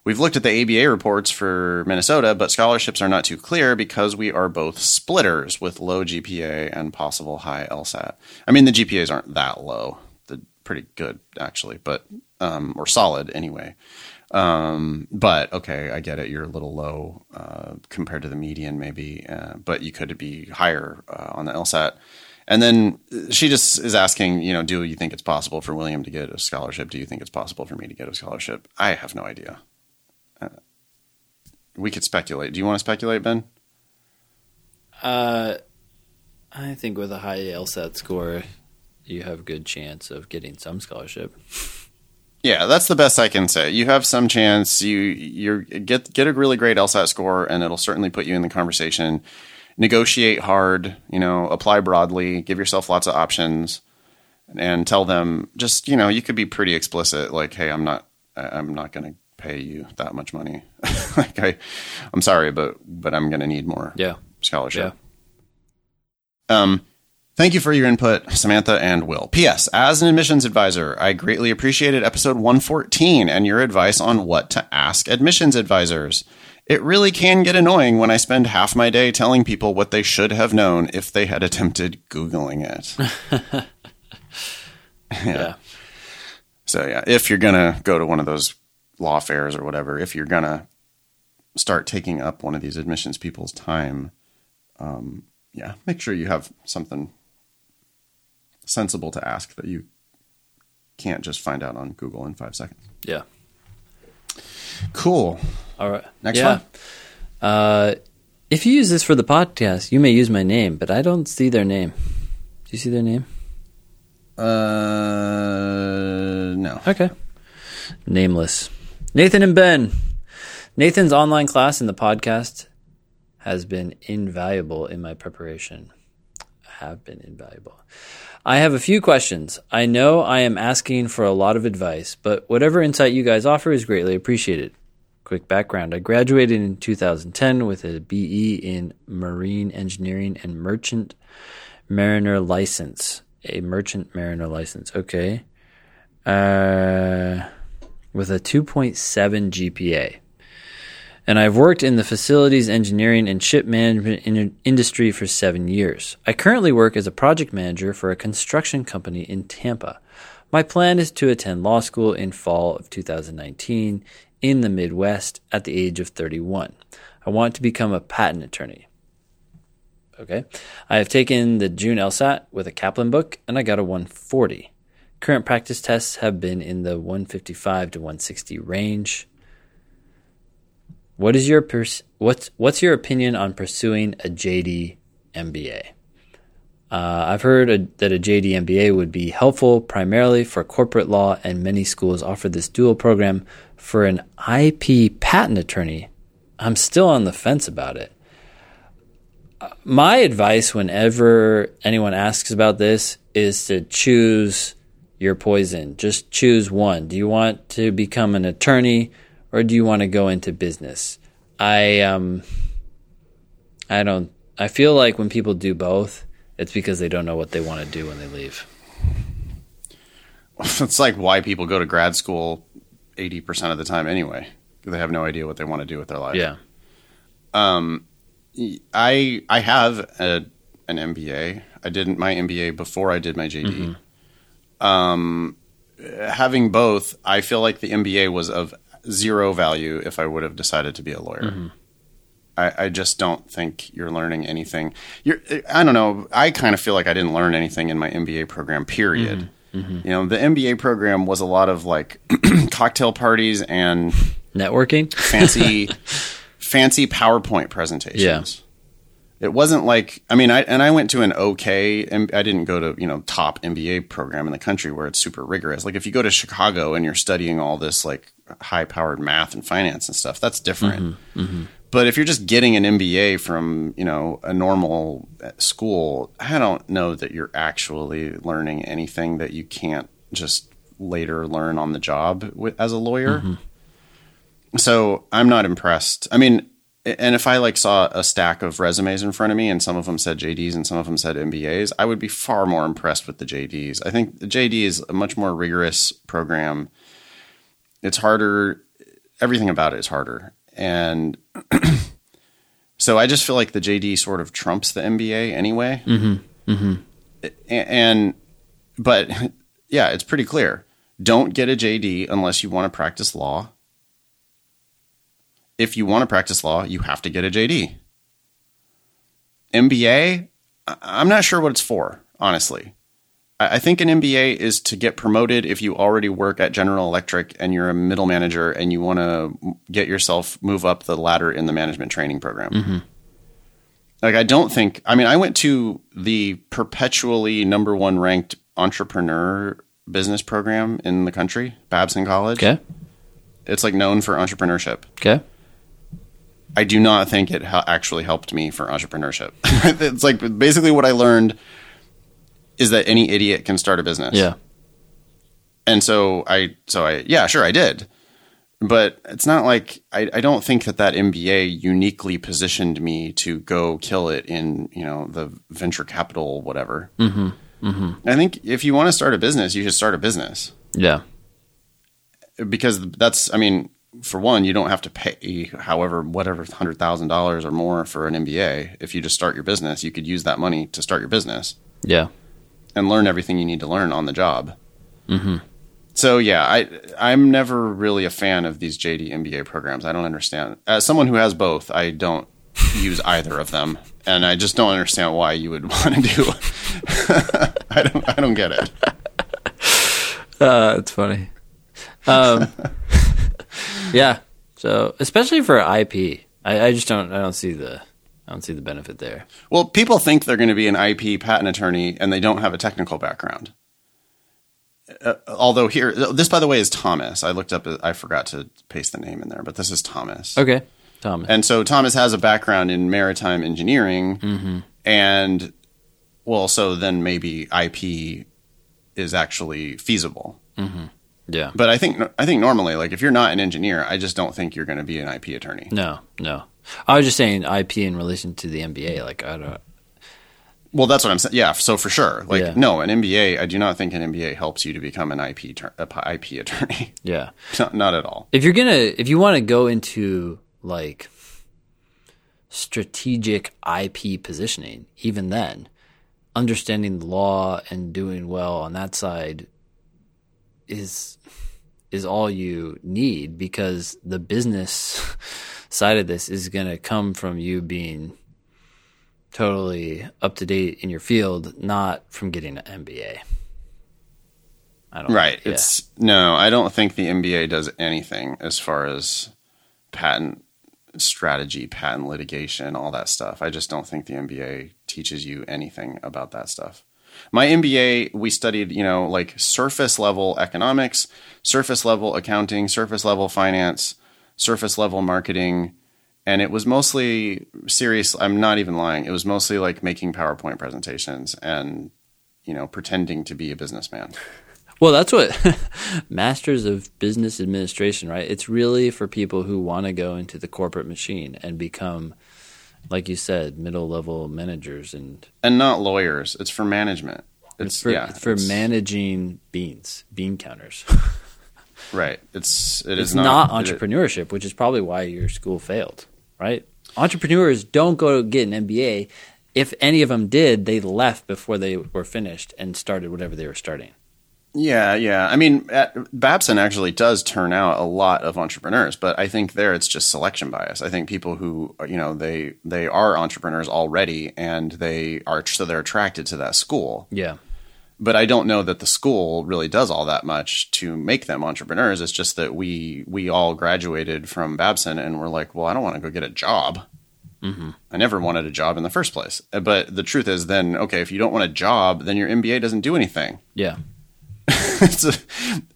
We've looked at the ABA reports for Minnesota, but scholarships are not too clear because we are both splitters with low GPA and possible high LSAT. I mean, the GPAs aren't that low. They're pretty good, actually, but, um, or solid anyway. Um, but okay, I get it. You're a little low uh, compared to the median, maybe, uh, but you could be higher uh, on the LSAT. And then she just is asking, you know, do you think it's possible for William to get a scholarship? Do you think it's possible for me to get a scholarship? I have no idea. Uh, we could speculate. Do you want to speculate, Ben? Uh, I think with a high LSAT score, you have a good chance of getting some scholarship. Yeah, that's the best I can say. You have some chance. You you get get a really great LSAT score, and it'll certainly put you in the conversation. Negotiate hard. You know, apply broadly. Give yourself lots of options, and tell them just you know you could be pretty explicit. Like, hey, I'm not I'm not going to pay you that much money. like I, I'm sorry, but but I'm going to need more Yeah. scholarship. Um, thank you for your input, Samantha and Will. P.S. As an admissions advisor, I greatly appreciated episode 114 and your advice on what to ask admissions advisors. It really can get annoying when I spend half my day telling people what they should have known if they had attempted Googling it. Yeah. So yeah, if you're gonna go to one of those law fairs or whatever, if you're gonna start taking up one of these admissions people's time, um, yeah, make sure you have something sensible to ask that you can't just find out on Google in five seconds. Yeah. Cool. All right. Next yeah. one. Uh, if you use this for the podcast, you may use my name, but I don't see their name. Do you see their name? Uh, no. Okay. Nameless. Nathan and Ben. Nathan's online class and the podcast has been invaluable in my preparation. Have been invaluable. I have a few questions. I know I am asking for a lot of advice, but whatever insight you guys offer is greatly appreciated. Quick background I graduated in 2010 with a BE in Marine Engineering and Merchant Mariner license. A Merchant Mariner license. Okay. Uh, with a 2.7 GPA. And I've worked in the facilities engineering and ship management in- industry for seven years. I currently work as a project manager for a construction company in Tampa. My plan is to attend law school in fall of 2019 in the Midwest at the age of 31. I want to become a patent attorney. Okay. I have taken the June LSAT with a Kaplan book and I got a 140. Current practice tests have been in the 155 to 160 range. What is your pers- what's what's your opinion on pursuing a JD MBA? Uh, I've heard a, that a JD MBA would be helpful primarily for corporate law, and many schools offer this dual program for an IP patent attorney. I'm still on the fence about it. Uh, my advice, whenever anyone asks about this, is to choose your poison. Just choose one. Do you want to become an attorney? or do you want to go into business? I um I don't I feel like when people do both, it's because they don't know what they want to do when they leave. It's like why people go to grad school 80% of the time anyway. They have no idea what they want to do with their life. Yeah. Um I I have a, an MBA. I didn't my MBA before I did my JD. Mm-hmm. Um having both, I feel like the MBA was of zero value if I would have decided to be a lawyer. Mm-hmm. I, I, just don't think you're learning anything. You're, I don't know. I kind of feel like I didn't learn anything in my MBA program. Period. Mm-hmm. Mm-hmm. You know, the MBA program was a lot of like cocktail parties and networking, fancy, fancy PowerPoint presentations. Yeah. It wasn't like I mean I and I went to an okay and I didn't go to you know top MBA program in the country where it's super rigorous. Like if you go to Chicago and you're studying all this like high powered math and finance and stuff. That's different. Mm-hmm, mm-hmm. But if you're just getting an MBA from, you know, a normal school, I don't know that you're actually learning anything that you can't just later learn on the job with, as a lawyer. Mm-hmm. So I'm not impressed. I mean, and if I like saw a stack of resumes in front of me and some of them said JDs and some of them said MBAs, I would be far more impressed with the JDs. I think the JD is a much more rigorous program it's harder. Everything about it is harder. And so I just feel like the JD sort of trumps the MBA anyway. Mm-hmm. Mm-hmm. And, but yeah, it's pretty clear. Don't get a JD unless you want to practice law. If you want to practice law, you have to get a JD. MBA, I'm not sure what it's for, honestly. I think an MBA is to get promoted if you already work at General Electric and you're a middle manager and you want to get yourself move up the ladder in the management training program. Mm-hmm. Like I don't think I mean I went to the perpetually number 1 ranked entrepreneur business program in the country, Babson College. Okay. It's like known for entrepreneurship. Okay. I do not think it ha- actually helped me for entrepreneurship. it's like basically what I learned is that any idiot can start a business. Yeah. And so I, so I, yeah, sure, I did. But it's not like I, I don't think that that MBA uniquely positioned me to go kill it in, you know, the venture capital, whatever. Mm-hmm. Mm-hmm. I think if you want to start a business, you should start a business. Yeah. Because that's, I mean, for one, you don't have to pay however, whatever, $100,000 or more for an MBA. If you just start your business, you could use that money to start your business. Yeah and learn everything you need to learn on the job. Mm-hmm. So yeah, I I'm never really a fan of these JD MBA programs. I don't understand. As someone who has both, I don't use either of them, and I just don't understand why you would want to do. I don't I don't get it. Uh, it's funny. Um, yeah. So especially for IP, I, I just don't I don't see the I don't see the benefit there. Well, people think they're going to be an IP patent attorney and they don't have a technical background. uh, although here, this by the way is Thomas. I looked up, I forgot to paste the name in there, but this is Thomas. Okay, Thomas. And so Thomas has a background in maritime engineering, Mm-hmm. and well, so then maybe IP is actually feasible. Yeah. But I think I think normally, like if you're not an engineer, I just don't think you're going to be an IP attorney. No, no. I was just saying IP in relation to the MBA. Like I don't. Well, that's what I'm saying. Yeah, so for sure, like Yeah. no, an MBA. I do not think an MBA helps you to become an IP p- IP attorney. Yeah. not, not at all. If you're gonna, if you want to go into like strategic IP positioning, even then, understanding the law and doing well on that side is is all you need because the business side of this is going to come from you being totally up to date in your field, not from getting an MBA. I don't Right. yeah. It's no, I don't think the MBA does anything as far as patent strategy, patent litigation, all that stuff. I just don't think the MBA teaches you anything about that stuff. My MBA, we studied, you know, like surface level economics, surface level accounting, surface level finance, surface level marketing, and it was mostly serious. I'm not even lying. It was mostly like making PowerPoint presentations and, you know, pretending to be a businessman. Well, that's what Masters of Business Administration, right? It's really for people who want to go into the corporate machine and become, like you said, middle level managers and and not lawyers. It's for management. It's, it's for yeah, it's for it's- managing beans, bean counters. Right. It's it is it's not, it- entrepreneurship, which is probably why your school failed, right? Entrepreneurs don't go to get an MBA. If any of them did, they left before they were finished and started whatever they were starting. Yeah, yeah. I mean, at, Babson actually does turn out a lot of entrepreneurs, but I think there it's just selection bias. I think people who uh, you know they they are entrepreneurs already, and they are so they're attracted to that school. Yeah. But I don't know that the school really does all that much to make them entrepreneurs. It's just that we we all graduated from Babson and we're like, well, I don't want to go get a job. Mm-hmm. I never wanted a job in the first place. Uh, But the truth is, then okay, if you don't want a job, then your MBA doesn't do anything. Yeah. it's a,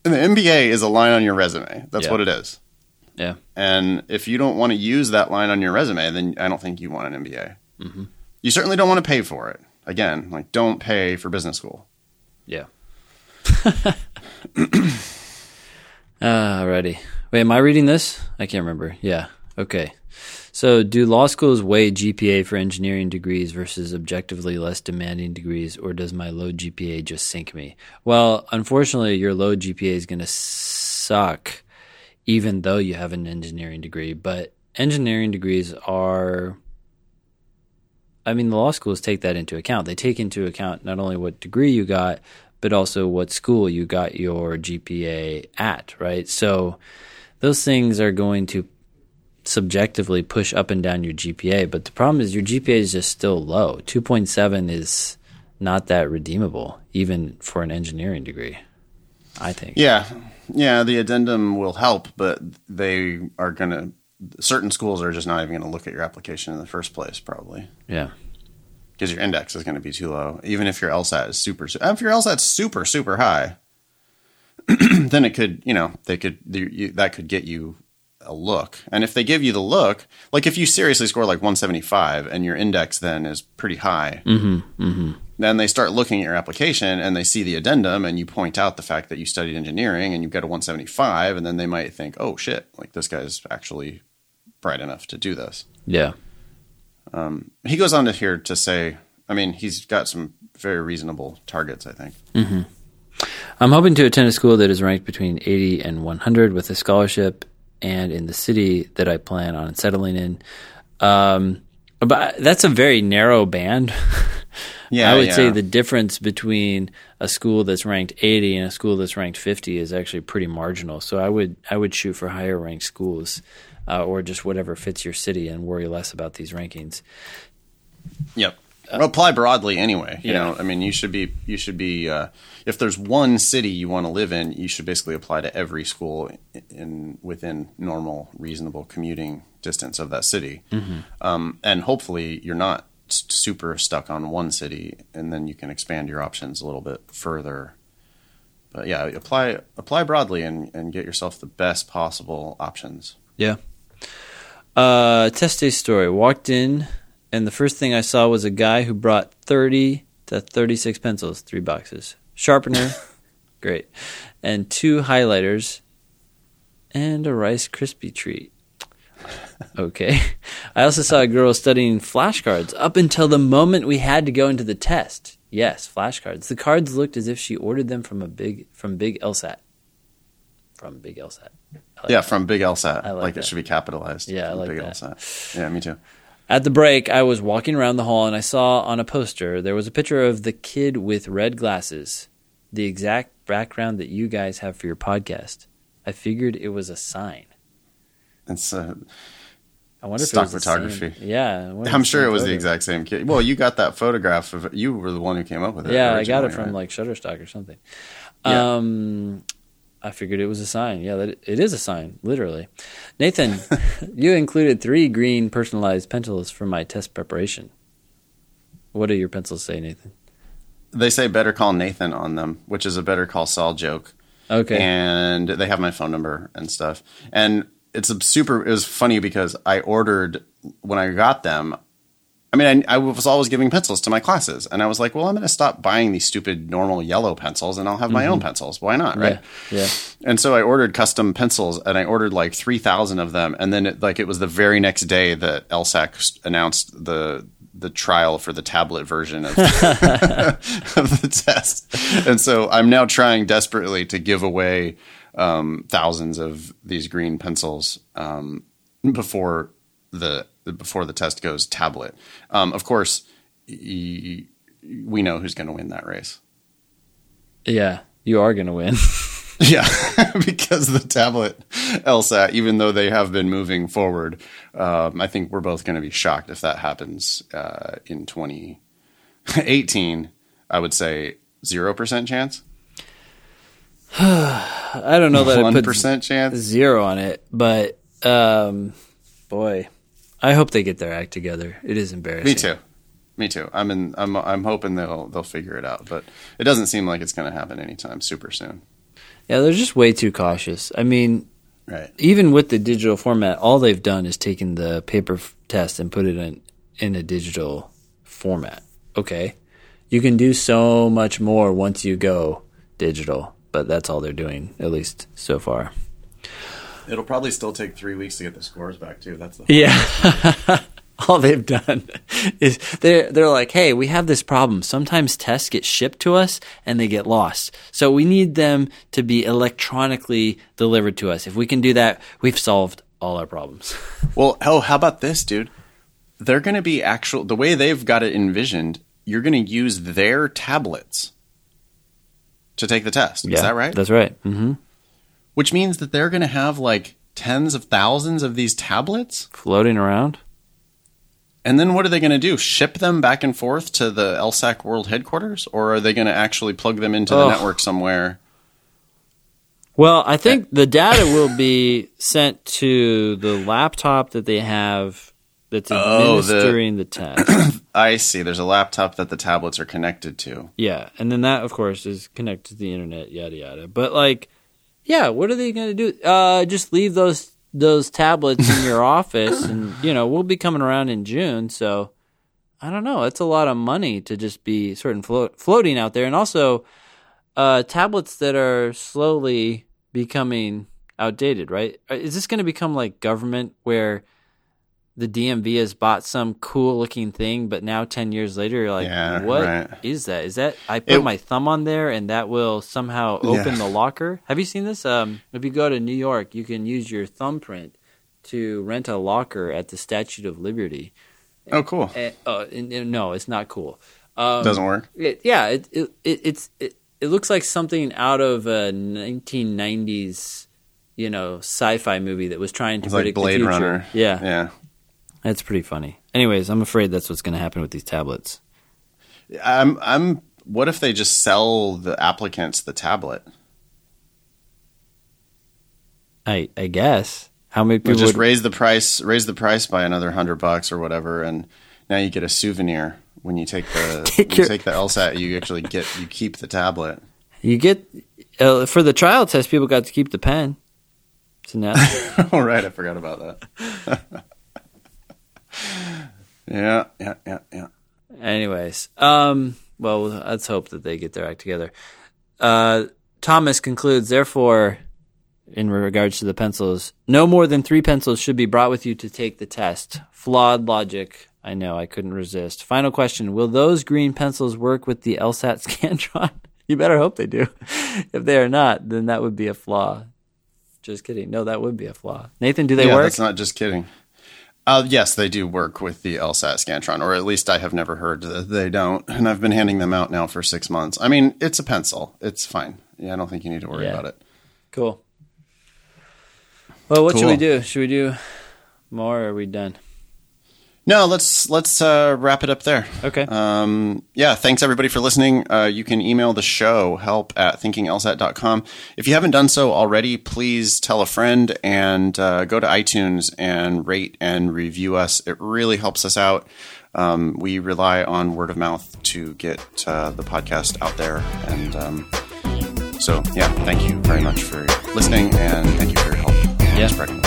the MBA is a line on your resume. That's Yeah. what it is. Yeah. And if you don't want to use that line on your resume, then I don't think you want an MBA. Mm-hmm. You certainly don't want to pay for it. Again, like don't pay for business school. Yeah. Alrighty. Wait, am I reading this? I can't remember. Yeah. Okay. So, do law schools weigh GPA for engineering degrees versus objectively less demanding degrees, or does my low GPA just sink me? Well, unfortunately, your low GPA is going to suck, even though you have an engineering degree. But engineering degrees are I mean, the law schools take that into account. They take into account not only what degree you got, but also what school you got your GPA at, right? So those things are going to subjectively push up and down your GPA. But the problem is your GPA is just still low. 2.7 is not that redeemable, even for an engineering degree, I think. Yeah, yeah. The addendum will help, but they are going to. Certain schools are just not even going to look at your application in the first place, probably Yeah. because your index is going to be too low. Even if your LSAT is super, su- if your LSAT's super super high, then it could, you know, they could you- that could get you a look. And if they give you the look, like if you seriously score like 175 and your index then is pretty high, mm-hmm, mm-hmm. then they start looking at your application and they see the addendum and you point out the fact that you studied engineering and you've got a 175 and then they might think, oh shit, like this guy's actually bright enough to do this. Yeah. Um, he goes on to here to say, I mean, he's got some very reasonable targets, I think. Mm-hmm. I'm hoping to attend a school that is ranked between 80 and 100 with a scholarship and in the city that I plan on settling in. Um, but that's a very narrow band. Yeah, I would yeah. say the difference between a school that's ranked 80 and a school that's ranked 50 is actually pretty marginal. So I would I would shoot for higher ranked schools uh, or just whatever fits your city and worry less about these rankings. Yep. Well, apply broadly anyway. You yeah. know, I mean, you should be you should be uh, if there's one city you want to live in, you should basically apply to every school in, in within normal, reasonable commuting distance of that city. Um, and hopefully, you're not super stuck on one city, and then you can expand your options a little bit further but yeah, apply apply broadly and, and get yourself the best possible options. Yeah. Uh, test day story. Walked in, and the first thing I saw was a guy who brought 30 to 36 pencils, three boxes, sharpener, great, and two highlighters, and a Rice Krispie treat. Okay. I also saw a girl studying flashcards up until the moment we had to go into the test. Yes, flashcards. The cards looked as if she ordered them from a big from Big LSAT. From Big LSAT. Like yeah, from Big LSAT. I like like that. it should be capitalized. Yeah, I like Big that. LSAT. Yeah, me too. At the break, I was walking around the hall and I saw on a poster there was a picture of the kid with red glasses, the exact background that you guys have for your podcast. I figured it was a sign. It's uh, I wonder Stock if it was the same- photography. Yeah, I wonder if I'm sure it was the exact same kid. Well, you got that photograph of you were the one who came up with it. Yeah, I got it from right? like Shutterstock or something. Yeah. Um, I figured it was a sign. Yeah, that it is a sign, literally. Nathan, you included three green personalized pencils for my test preparation. What do your pencils say, Nathan? They say Better Call Nathan on them, which is a Better Call Saul joke. Okay. and they have my phone number and stuff. And it's a super. It was funny because I ordered when I got them. I mean, I, I was always giving pencils to my classes, and I was like, "Well, I'm going to stop buying these stupid normal yellow pencils, and I'll have my own pencils. Why not, right?" Mm-hmm. Yeah. Yeah. And so I ordered custom pencils, and I ordered like three thousand of them. And then, it, like, it was the very next day that LSAC announced the the trial for the tablet version of, of the test. And so I'm now trying desperately to give away um, thousands of these green pencils um, before the before the test goes tablet. Um, of course, y- we know who's going to win that race. Yeah. You are going to win. Yeah, because the tablet LSAT, even though they have been moving forward, um, I think we're both going to be shocked if that happens uh, in 2018. I would say zero percent chance, I don't know that I one put percent chance. zero on it, but um, boy, I hope they get their act together. It is embarrassing. Me too. Me too. I'm in. I'm. I'm hoping they'll they'll figure it out, but it doesn't seem like it's going to happen anytime super soon. Yeah, they're just way too cautious. I mean, Right. even with the digital format, all they've done is taken the paper f- test and put it in in a digital format. Okay, you can do so much more once you go digital, but that's all they're doing, at least so far. It'll probably still take three weeks to get the scores back too. That's the Yeah. All they've done is they're they're like, hey, we have this problem. Sometimes tests get shipped to us and they get lost. So we need them to be electronically delivered to us. If we can do that, we've solved all our problems. Well, oh, how about this, dude? They're going to be actual. The way they've got it envisioned, you're going to use their tablets to take the test. Is that right? That's right. hmm Which means that they're going to have like tens of thousands of these tablets. Floating around. And then what are they going to do? Ship them back and forth to the LSAC World headquarters, or are they going to actually plug them into the network somewhere? Well, I think the data will be sent to the laptop that they have that's Oh, the- administering the test. I see. There's a laptop that the tablets are connected to. Yeah, and then that, of course, is connected to the internet, yada yada. But like, yeah, what are they going to do? Uh, just leave those those tablets in your office, and you know we'll be coming around in June. So I don't know. It's a lot of money to just be sort of float, floating out there, and also uh, tablets that are slowly becoming outdated. Right? Uh, Is this going to become like government where? The DMV has bought some cool looking thing, but now ten years later, you're like, Yeah, "What is right. that? Is that I put It- my thumb on there and that will somehow open Yeah. the locker? Have you seen this? Um, if you go to New York, you can use your thumbprint to rent a locker at the Statue of Liberty. Oh, cool. And, uh, and- and no, it's not cool. Um, Doesn't work. it, yeah, it, it, it it's it, it looks like something out of a 1990s, you know, sci-fi movie that was trying to It's like predict Blade the future. Runner. Yeah, Yeah. That's pretty funny. Anyways, I'm afraid that's what's going to happen with these tablets. I'm. I'm. What if they just sell the applicants the tablet? I I guess how many people just would raise the price. Raise the price by another hundred bucks or whatever, and now you get a souvenir when you take the Take when you take the LSAT. You actually get you keep the tablet. You get uh, for the trial test, people got to keep the pen. So now, All right, I forgot about that. yeah, yeah, yeah, yeah. anyways, um, well, let's hope that they get their act together. Uh, Thomas concludes, therefore, in regards to the pencils, no more than three pencils should be brought with you to take the test. Flawed logic. I know, I couldn't resist. Final question Will those green pencils work with the LSAT Scantron? you better hope they do. if they are not, then that would be a flaw. Just kidding. No, that would be a flaw. Nathan, do they yeah, work? that's not just kidding. Uh, yes, they do work with the LSAT Scantron, or at least I have never heard that they don't. And I've been handing them out now for six months. I mean, it's a pencil. It's fine. Yeah, I don't think you need to worry Yeah. about it. Cool. Well, what should we do? Should we do more or are we done? No, let's let's uh, wrap it up there. Okay. Um, yeah, thanks everybody for listening. Uh, you can email the show help at thinkinglsat.com. If you haven't done so already, please tell a friend and uh, go to iTunes and rate and review us. It really helps us out. Um, we rely on word of mouth to get uh, the podcast out there. And um, so, yeah, thank you very much for listening and thank you for your help Yeah. spreading